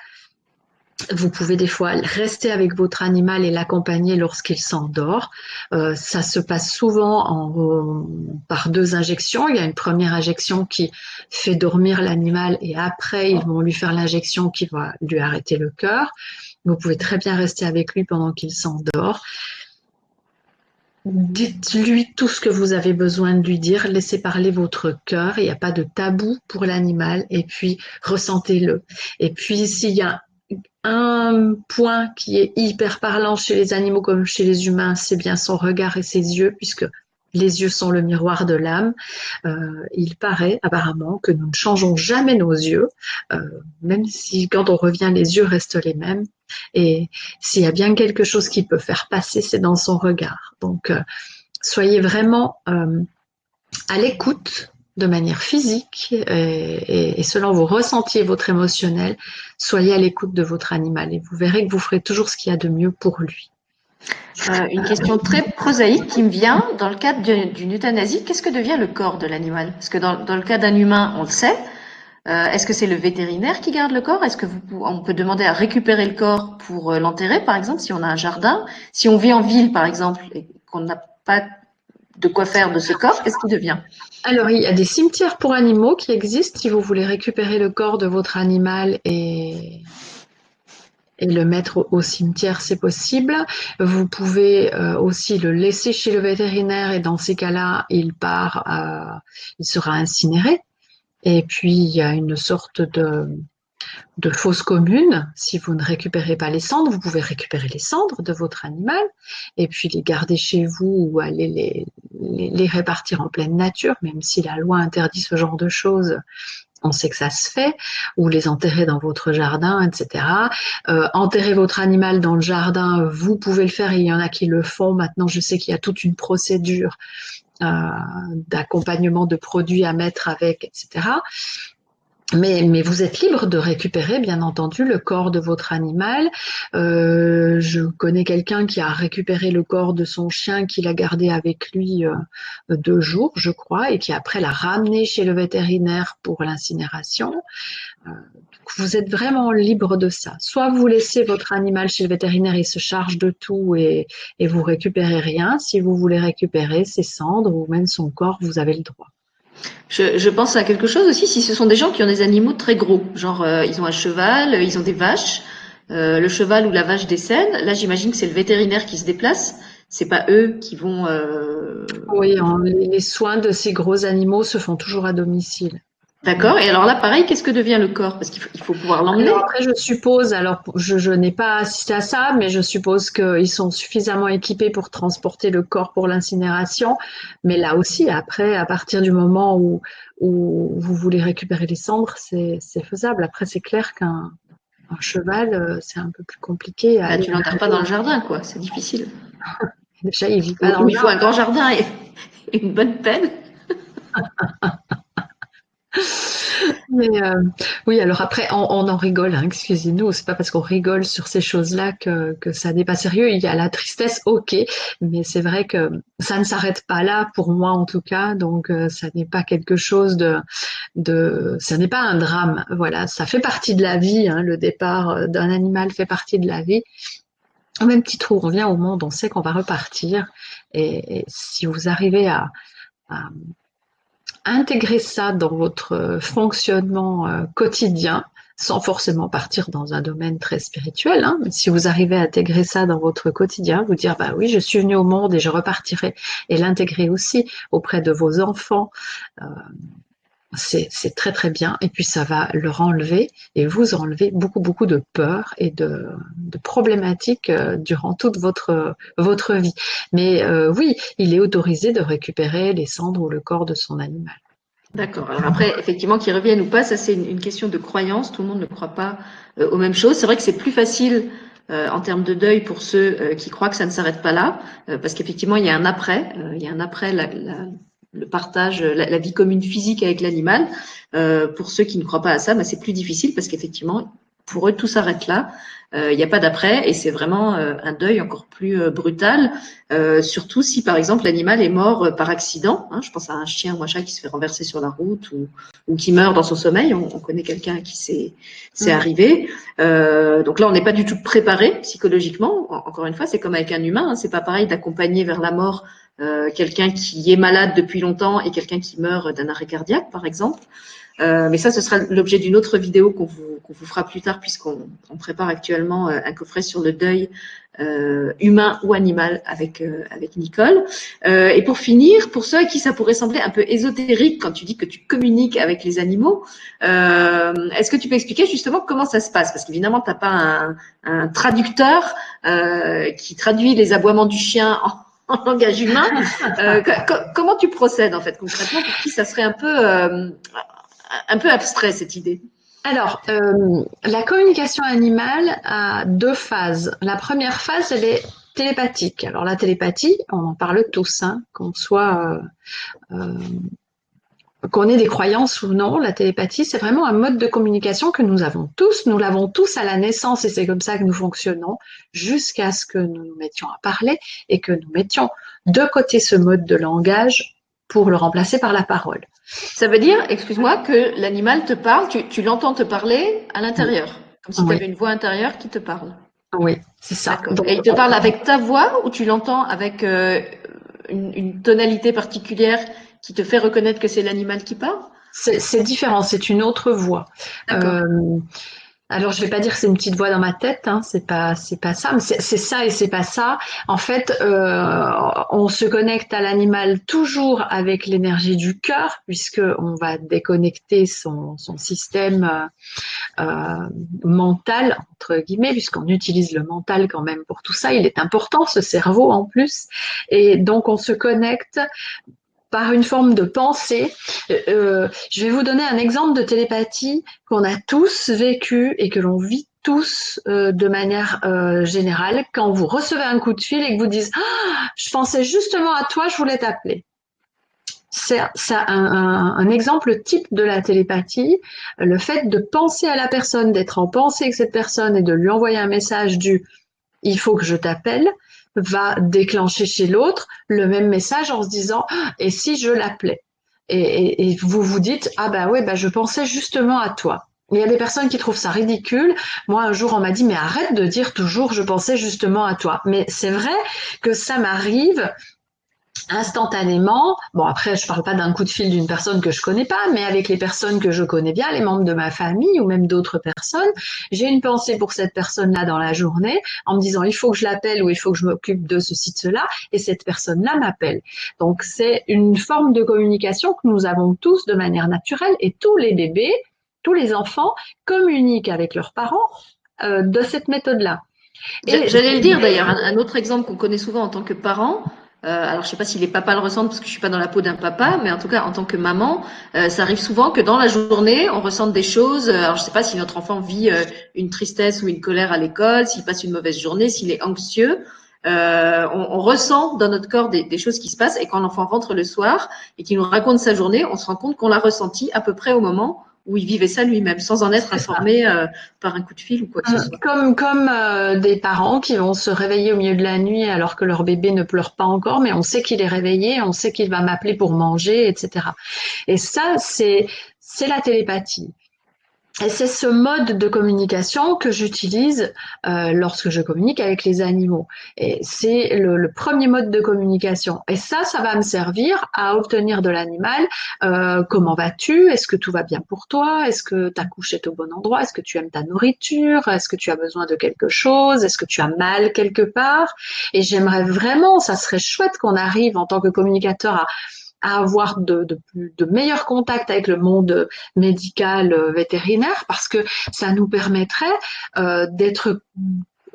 [SPEAKER 2] vous pouvez des fois rester avec votre animal et l'accompagner lorsqu'il s'endort. Euh, ça se passe souvent en, par deux injections. Il y a une première injection qui fait dormir l'animal et après ils vont lui faire l'injection qui va lui arrêter le cœur. Vous pouvez très bien rester avec lui pendant qu'il s'endort. Dites-lui tout ce que vous avez besoin de lui dire, laissez parler votre cœur, il n'y a pas de tabou pour l'animal, et puis ressentez-le. Et puis s'il y a un point qui est hyper parlant chez les animaux comme chez les humains, c'est bien son regard et ses yeux, puisque les yeux sont le miroir de l'âme. Euh, il paraît apparemment que nous ne changeons jamais nos yeux, euh, même si quand on revient, les yeux restent les mêmes. Et s'il y a bien quelque chose qui peut faire passer, c'est dans son regard. Donc, euh, soyez vraiment euh, à l'écoute de manière physique et, selon vos ressentis et votre émotionnel, soyez à l'écoute de votre animal et vous verrez que vous ferez toujours ce qu'il y a de mieux pour lui.
[SPEAKER 1] Euh, une question très prosaïque qui me vient dans le cadre d'une euthanasie. Qu'est-ce que devient le corps de l'animal? Parce que dans, dans, le cas d'un humain, on le sait. Euh, Est-ce que c'est le vétérinaire qui garde le corps? Est-ce que vous, on peut demander à récupérer le corps pour euh, l'enterrer, par exemple, si on a un jardin? Si on vit en ville, par exemple, et qu'on n'a pas de quoi faire de ce corps, qu'est-ce qui devient?
[SPEAKER 2] Alors, il y a des cimetières pour animaux qui existent si vous voulez récupérer le corps de votre animal et le mettre au cimetière, c'est possible. Vous pouvez euh, aussi le laisser chez le vétérinaire et dans ces cas-là, il part, il sera incinéré. Et puis, il y a une sorte de, de fosse commune. Si vous ne récupérez pas les cendres, vous pouvez récupérer les cendres de votre animal et puis les garder chez vous ou aller les, les, répartir en pleine nature, même si la loi interdit ce genre de choses on sait que ça se fait, ou les enterrer dans votre jardin, etc. Euh, enterrer votre animal dans le jardin, vous pouvez le faire, il y en a qui le font. Maintenant, je sais qu'il y a toute une procédure d'accompagnement de produits à mettre avec, etc. Mais, vous êtes libre de récupérer, bien entendu, le corps de votre animal. Euh, je connais quelqu'un qui a récupéré le corps de son chien, qu'il a gardé avec lui euh, deux jours, je crois, et qui après l'a ramené chez le vétérinaire pour l'incinération. Euh, vous êtes vraiment libre de ça. Soit vous laissez votre animal chez le vétérinaire, il se charge de tout et, et vous récupérez rien. Si vous voulez récupérer ses cendres ou même son corps, vous avez le droit.
[SPEAKER 1] Je, je, pense à quelque chose aussi, si ce sont des gens qui ont des animaux très gros, genre euh, ils ont un cheval, euh, ils ont des vaches, euh, le cheval ou la vache décède, là j'imagine que c'est le vétérinaire qui se déplace, c'est pas eux qui vont...
[SPEAKER 2] Oui, les soins de ces gros animaux se font toujours à domicile.
[SPEAKER 1] D'accord. Et alors là, pareil, qu'est-ce que devient le corps? Parce qu'il faut, pouvoir l'emmener.
[SPEAKER 2] Après, je suppose, alors je, n'ai pas assisté à ça, mais je suppose qu'ils sont suffisamment équipés pour transporter le corps pour l'incinération. Mais là aussi, après, à partir du moment où, où vous voulez récupérer les cendres, c'est faisable. Après, c'est clair qu'un cheval, euh, c'est un peu plus compliqué.
[SPEAKER 1] Bah, tu l'enterres pas dans le jardin, quoi. C'est difficile.
[SPEAKER 2] Déjà, il vit pas dans
[SPEAKER 1] Il faut un grand jardin et une bonne peine.
[SPEAKER 2] Mais euh, oui, alors après, on, en rigole, hein, excusez-nous, c'est pas parce qu'on rigole sur ces choses-là que, que ça n'est pas sérieux. Il y a la tristesse, ok, mais c'est vrai que ça ne s'arrête pas là, pour moi en tout cas, donc euh, ça n'est pas quelque chose de, de ça n'est pas un drame. Voilà, ça fait partie de la vie, hein, le départ euh, d'un animal fait partie de la vie. Au même titre où on vient au monde, on sait qu'on va repartir, et, si vous arrivez à intégrer ça dans votre fonctionnement euh, quotidien, sans forcément partir dans un domaine très spirituel. Hein, mais si vous arrivez à intégrer ça dans votre quotidien, vous dire bah oui, je suis venu au monde et je repartirai, et l'intégrer aussi auprès de vos enfants, euh, c'est très très bien. Et puis ça va leur enlever et vous enlever beaucoup beaucoup de peur et de, problématiques euh, durant toute votre votre vie. Mais euh, oui, il est autorisé de récupérer les cendres ou le corps de son animal.
[SPEAKER 1] D'accord. Alors après, effectivement, qu'ils reviennent ou pas, ça c'est une, question de croyance. Tout le monde ne croit pas euh, aux mêmes choses. C'est vrai que c'est plus facile en termes de deuil pour ceux qui croient que ça ne s'arrête pas là, parce qu'effectivement, il y a un après. il y a un après la, le partage, la, vie commune physique avec l'animal. Euh, pour ceux qui ne croient pas à ça, bah, c'est plus difficile parce qu'effectivement, pour eux, tout s'arrête là. Euh, il n'y a pas d'après et c'est vraiment euh, un deuil encore plus euh, brutal, surtout si par exemple l'animal est mort par accident. Hein, je pense à un chien ou un chat qui se fait renverser sur la route ou, ou qui meurt dans son sommeil. On, on connaît quelqu'un qui c'est c'est arrivé. donc là, on n'est pas du tout préparé psychologiquement. encore une fois, c'est comme avec un humain. Hein, c'est pas pareil d'accompagner vers la mort euh, quelqu'un qui est malade depuis longtemps et quelqu'un qui meurt d'un arrêt cardiaque, par exemple. Euh, mais ça, ce sera l'objet d'une autre vidéo qu'on vous, vous, fera plus tard, puisqu'on prépare actuellement euh, un coffret sur le deuil euh, humain ou animal avec, euh, avec Nicole. et pour finir, pour ceux à qui ça pourrait sembler un peu ésotérique quand tu dis que tu communiques avec les animaux, est-ce que tu peux expliquer justement comment ça se passe? Parce qu'évidemment, tu n'as pas un, un traducteur qui traduit les aboiements du chien en en langage humain. Euh, comment tu procèdes en fait concrètement Pour qui ça serait un peu, euh, un peu abstrait cette idée
[SPEAKER 2] alors, euh, la communication animale a deux phases. La première phase, elle est télépathique. Alors la télépathie, on en parle tous, hein, qu'on soit qu'on ait des croyances ou non, la télépathie, c'est vraiment un mode de communication que nous avons tous. Nous l'avons tous à la naissance et c'est comme ça que nous fonctionnons jusqu'à ce que nous nous mettions à parler et que nous mettions de côté ce mode de langage pour le remplacer par la parole.
[SPEAKER 1] Ça veut dire, excuse-moi, que l'animal te parle, tu, l'entends te parler à l'intérieur, comme si tu avais une voix intérieure qui te parle.
[SPEAKER 2] Oui, c'est ça.
[SPEAKER 1] et il te parle avec ta voix ou tu l'entends avec euh, une tonalité particulière qui te fait reconnaître que c'est l'animal qui parle?
[SPEAKER 2] C'est différent, c'est une autre voix. Euh, alors je vais pas dire que c'est une petite voix dans ma tête, hein, c'est pas c'est pas ça, mais c'est ça et c'est pas ça. En fait, euh, on se connecte à l'animal toujours avec l'énergie du cœur, puisque on va déconnecter son, son système euh, mental entre guillemets, puisqu'on utilise le mental quand même pour tout ça. Il est important ce cerveau en plus, et donc on se connecte par une forme de pensée. Euh, euh, je vais vous donner un exemple de télépathie qu'on a tous vécu et que l'on vit tous euh, de manière générale. Quand vous recevez un coup de fil et que vous dites ah, Je pensais justement à toi, je voulais t'appeler ». C'est un, un, un, exemple type de la télépathie, le fait de penser à la personne, d'être en pensée avec cette personne et de lui envoyer un message du il faut que je t'appelle, va déclencher chez l'autre le même message en se disant et si je l'appelais? Et, vous vous dites ah bah ouais bah je pensais justement à toi. Il y a des personnes qui trouvent ça ridicule. Moi, un jour, on m'a dit, mais arrête de dire toujours, je pensais justement à toi. Mais c'est vrai que ça m'arrive instantanément, bon après je parle pas d'un coup de fil d'une personne que je connais pas, mais avec les personnes que je connais bien, les membres de ma famille ou même d'autres personnes, j'ai une pensée pour cette personne-là dans la journée en me disant il faut que je l'appelle ou il faut que je m'occupe de ceci, de cela, et cette personne-là m'appelle. Donc c'est une forme de communication que nous avons tous de manière naturelle et tous les bébés, tous les enfants communiquent avec leurs parents euh, de cette méthode-là.
[SPEAKER 1] J'allais le dire d'ailleurs, un autre exemple qu'on connaît souvent en tant que parent, alors, je sais pas si les papas le ressentent parce que je suis pas dans la peau d'un papa, mais en tout cas, en tant que maman, euh, ça arrive souvent que dans la journée, on ressente des choses. Alors, je sais pas si notre enfant vit euh, une tristesse ou une colère à l'école, s'il passe une mauvaise journée, s'il est anxieux. On, on, ressent dans notre corps des, des, choses qui se passent et quand l'enfant rentre le soir et qu'il nous raconte sa journée, on se rend compte qu'on l'a ressenti à peu près au moment où il vivait ça lui-même, sans en être informé euh, par un coup de fil ou quoi que ce
[SPEAKER 2] euh,
[SPEAKER 1] soit.
[SPEAKER 2] Comme, comme euh, des parents qui vont se réveiller au milieu de la nuit alors que leur bébé ne pleure pas encore, mais on sait qu'il est réveillé, on sait qu'il va m'appeler pour manger, etc. Et ça, c'est c'est la télépathie. Et c'est ce mode de communication que j'utilise euh, lorsque je communique avec les animaux. Et c'est le, premier mode de communication. Et ça, ça va me servir à obtenir de l'animal euh, comment vas-tu? Est-ce que tout va bien pour toi? Est-ce que ta couche est au bon endroit? Est-ce que tu aimes ta nourriture? Est-ce que tu as besoin de quelque chose? Est-ce que tu as mal quelque part? Et j'aimerais vraiment, ça serait chouette qu'on arrive en tant que communicateur à à avoir de, de, de, meilleurs contacts avec le monde médical euh, vétérinaire parce que ça nous permettrait euh, d'être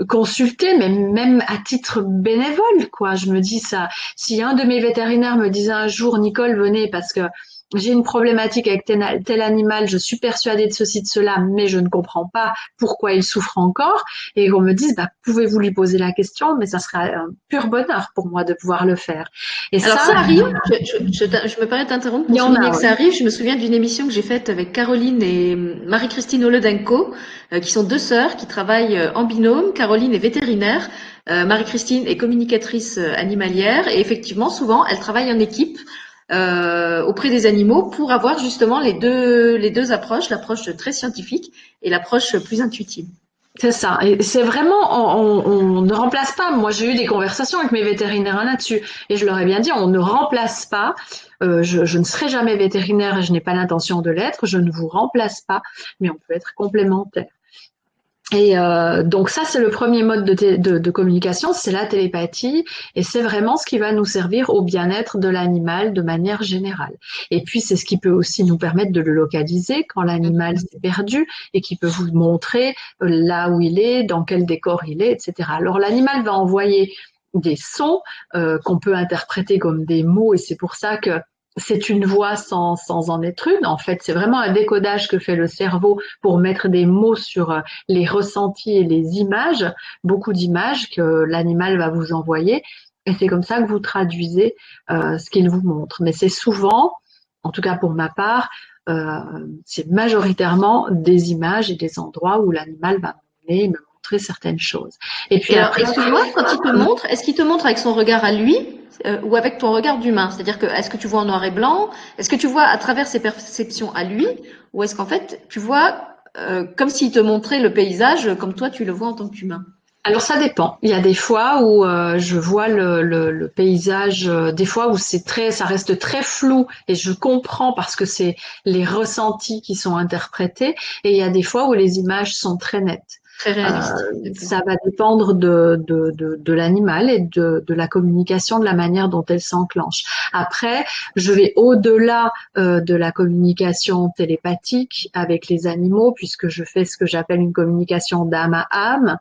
[SPEAKER 2] consultés, mais même à titre bénévole, quoi. Je me dis ça. Si un de mes vétérinaires me disait un jour, Nicole, venez parce que j'ai une problématique avec tel, animal, je suis persuadée de ceci, de cela, mais je ne comprends pas pourquoi il souffre encore, et qu'on me dise, bah, pouvez-vous lui poser la question, mais ça serait un pur bonheur pour moi de pouvoir le faire.
[SPEAKER 1] Et Alors ça, arrive, je, me permets d'interrompre pour souligner que ça arrive, je me souviens d'une émission que j'ai faite avec Caroline et Marie-Christine Olodenko, euh, qui sont deux sœurs qui travaillent euh, en binôme, Caroline est vétérinaire, euh, Marie-Christine est communicatrice animalière, et effectivement, souvent, elles travaillent en équipe, euh, auprès des animaux pour avoir justement les deux, les deux approches, l'approche très scientifique et l'approche plus intuitive.
[SPEAKER 2] C'est ça. Et c'est vraiment, on, on, ne remplace pas. Moi, j'ai eu des conversations avec mes vétérinaires là-dessus, et je leur ai bien dit, on ne remplace pas. Euh, je, je, ne serai jamais vétérinaire et je n'ai pas l'intention de l'être. Je ne vous remplace pas, mais on peut être complémentaire. Et euh, donc ça, c'est le premier mode de, de, de communication, c'est la télépathie, et c'est vraiment ce qui va nous servir au bien-être de l'animal de manière générale. Et puis c'est ce qui peut aussi nous permettre de le localiser quand l'animal s'est perdu et qui peut vous montrer euh, là où il est, dans quel décor il est, etc. Alors l'animal va envoyer des sons euh, qu'on peut interpréter comme des mots, et c'est pour ça que c'est une voix sans, sans en être une. En fait, c'est vraiment un décodage que fait le cerveau pour mettre des mots sur euh, les ressentis et les images, beaucoup d'images que l'animal va vous envoyer. Et c'est comme ça que vous traduisez euh, ce qu'il vous montre. Mais c'est souvent, en tout cas pour ma part, euh, c'est majoritairement des images et des endroits où l'animal va m'emmener, me montrer certaines choses.
[SPEAKER 1] Et puis après, excuse-moi, quand il te montre, est-ce qu'il te montre avec son regard à lui? Euh, ou avec ton regard d'humain C'est-à-dire que est-ce que tu vois en noir et blanc? Est-ce que tu vois à travers ses perceptions à lui? Ou est-ce qu'en fait tu vois euh, comme s'il te montrait le paysage comme toi tu le vois en tant qu'humain?
[SPEAKER 2] Alors ça dépend. Il y a des fois où euh, je vois le, paysage, euh, des fois où c'est très, ça reste très flou et je comprends parce que c'est les ressentis qui sont interprétés. Et il y a des fois où les images sont très nettes.
[SPEAKER 1] Euh,
[SPEAKER 2] ça va dépendre de, de, de, de l'animal et de, de, la communication, de la manière dont elle s'enclenche. Après, je vais au-delà euh, de la communication télépathique avec les animaux, puisque je fais ce que j'appelle une communication d'âme à âme.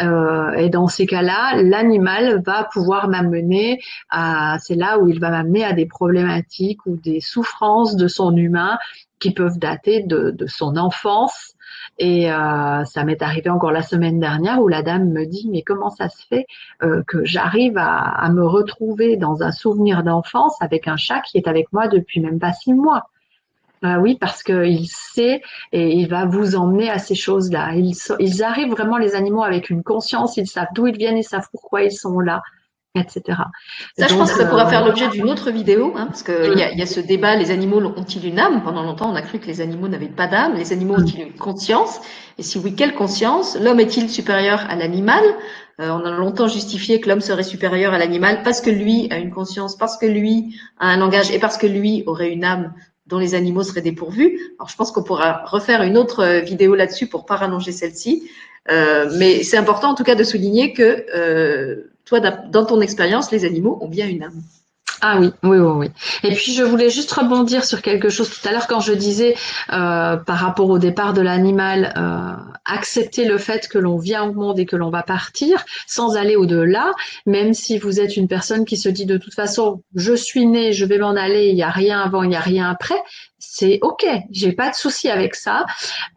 [SPEAKER 2] Euh, et dans ces cas-là, l'animal va pouvoir m'amener à, c'est là où il va m'amener à des problématiques ou des souffrances de son humain qui peuvent dater de, de son enfance et euh, ça m'est arrivé encore la semaine dernière où la dame me dit mais comment ça se fait euh, que j'arrive à, me retrouver dans un souvenir d'enfance avec un chat qui est avec moi depuis même pas six mois? Euh, oui, parce qu'il sait et il va vous emmener à ces choses-là. Ils, ils arrivent vraiment les animaux avec une conscience, ils savent d'où ils viennent, ils savent pourquoi ils sont là etc.
[SPEAKER 1] Ça, je pense que ça pourra faire l'objet d'une autre vidéo, hein, parce qu'il y, a, y a ce débat, les animaux ont-ils une âme? Pendant longtemps, on a cru que les animaux n'avaient pas d'âme. Les animaux ont-ils une conscience? Et si oui, quelle conscience? L'homme est-il supérieur à l'animal? On a longtemps justifié que l'homme serait supérieur à l'animal parce que lui a une conscience, parce que lui a un langage et parce que lui aurait une âme dont les animaux seraient dépourvus. Alors, je pense qu'on pourra refaire une autre vidéo là-dessus pour pas rallonger celle-ci. Mais c'est important en tout cas de souligner que toi, dans ton expérience, les animaux ont bien une âme.
[SPEAKER 2] Ah oui, oui, oui, oui. Et puis je voulais juste rebondir sur quelque chose tout à l'heure quand je disais euh, par rapport au départ de l'animal, euh, accepter le fait que l'on vient au monde et que l'on va partir sans aller au-delà, même si vous êtes une personne qui se dit de toute façon, je suis né, je vais m'en aller, il n'y a rien avant, il n'y a rien après, c'est ok, j'ai pas de souci avec ça.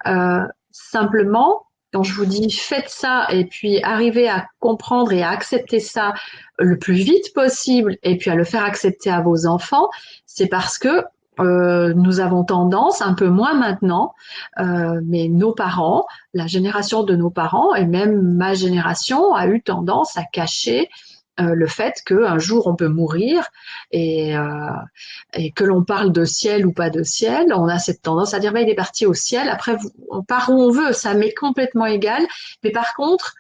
[SPEAKER 2] Euh, simplement, quand je vous dis faites ça et puis arrivez à comprendre et à accepter ça le plus vite possible et puis à le faire accepter à vos enfants, c'est parce que euh, nous avons tendance, un peu moins maintenant, euh, mais nos parents, la génération de nos parents et même ma génération a eu tendance à cacher euh, le fait qu'un jour on peut mourir et, euh, et que l'on parle de ciel ou pas de ciel, on a cette tendance à dire bah, il est parti au ciel. Après, on part où on veut, ça m'est complètement égal. Mais par contre,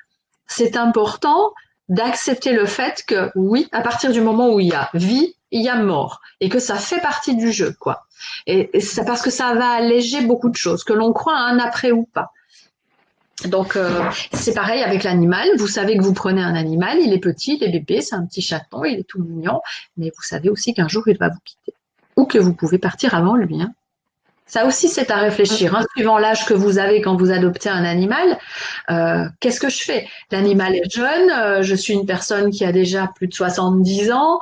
[SPEAKER 2] c'est important d'accepter le fait que oui, à partir du moment où il y a vie, il y a mort et que ça fait partie du jeu, quoi. Et, c'est parce que ça va alléger beaucoup de choses, que l'on croit un après ou pas. Donc euh, c'est pareil avec l'animal. Vous savez que vous prenez un animal, il est petit, il est bébé, c'est un petit chaton, il est tout mignon, mais vous savez aussi qu'un jour il va vous quitter ou que vous pouvez partir avant lui. Hein. Ça aussi c'est à réfléchir. Hein. Suivant l'âge que vous avez quand vous adoptez un animal, euh, qu'est-ce que je fais? L'animal est jeune, euh, je suis une personne qui a déjà plus de 70 ans.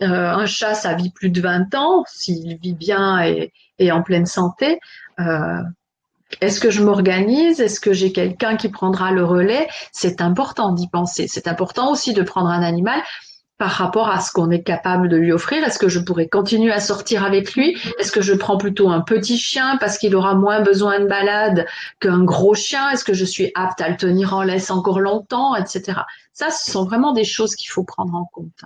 [SPEAKER 2] un chat, ça vit plus de 20 ans, s'il vit bien et, et en pleine santé. Est-ce que je m'organise? Est-ce que j'ai quelqu'un qui prendra le relais? C'est important d'y penser. C'est important aussi de prendre un animal par rapport à ce qu'on est capable de lui offrir. Est-ce que je pourrais continuer à sortir avec lui? Est-ce que je prends plutôt un petit chien parce qu'il aura moins besoin de balade qu'un gros chien? Est-ce que je suis apte à le tenir en laisse encore longtemps, etc. Ça, ce sont vraiment des choses qu'il faut prendre en compte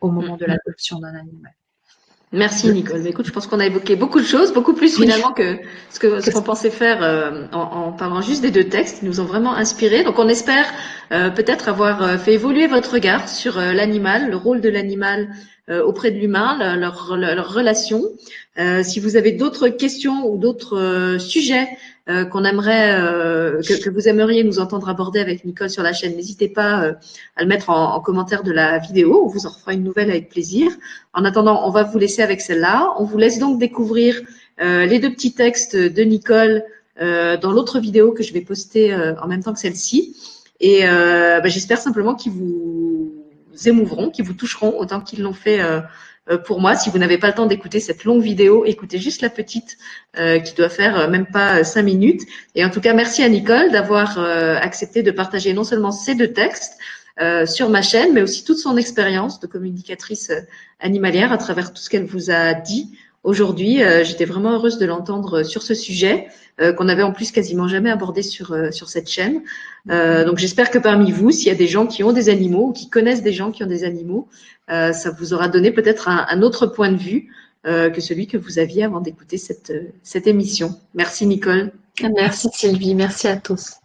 [SPEAKER 2] au moment de l'adoption d'un animal.
[SPEAKER 1] Merci Nicole. écoute, je pense qu'on a évoqué beaucoup de choses, beaucoup plus finalement que ce que ce qu'on pensait faire euh, en, en, parlant juste des deux textes. Ils nous ont vraiment inspirés. Donc on espère euh, peut-être avoir euh, fait évoluer votre regard sur l'animal, le rôle de l'animal auprès de l'humain, leur, leur, leur, relation. si vous avez d'autres questions ou d'autres sujets euh, qu'on aimerait, euh, que, vous aimeriez nous entendre aborder avec Nicole sur la chaîne, n'hésitez pas euh, à le mettre en, en, commentaire de la vidéo. On vous en fera une nouvelle avec plaisir. En attendant, on va vous laisser avec celle-là. On vous laisse donc découvrir les deux petits textes de Nicole dans l'autre vidéo que je vais poster en même temps que celle-ci. Et bah, j'espère simplement qu'ils vous émouvront, qu'ils vous toucheront autant qu'ils l'ont fait pour moi. Si vous n'avez pas le temps d'écouter cette longue vidéo, écoutez juste la petite euh, qui doit faire euh, même pas cinq minutes. Et en tout cas, merci à Nicole d'avoir accepté de partager non seulement ces deux textes sur ma chaîne, mais aussi toute son expérience de communicatrice animalière à travers tout ce qu'elle vous a dit aujourd'hui. J'étais vraiment heureuse de l'entendre sur ce sujet. qu'on avait en plus quasiment jamais abordé sur sur cette chaîne. donc j'espère que parmi vous, s'il y a des gens qui ont des animaux ou qui connaissent des gens qui ont des animaux, euh, ça vous aura donné peut-être un, autre point de vue euh, que celui que vous aviez avant d'écouter cette, cette émission. Merci Nicole.
[SPEAKER 2] Merci Sylvie, merci à tous.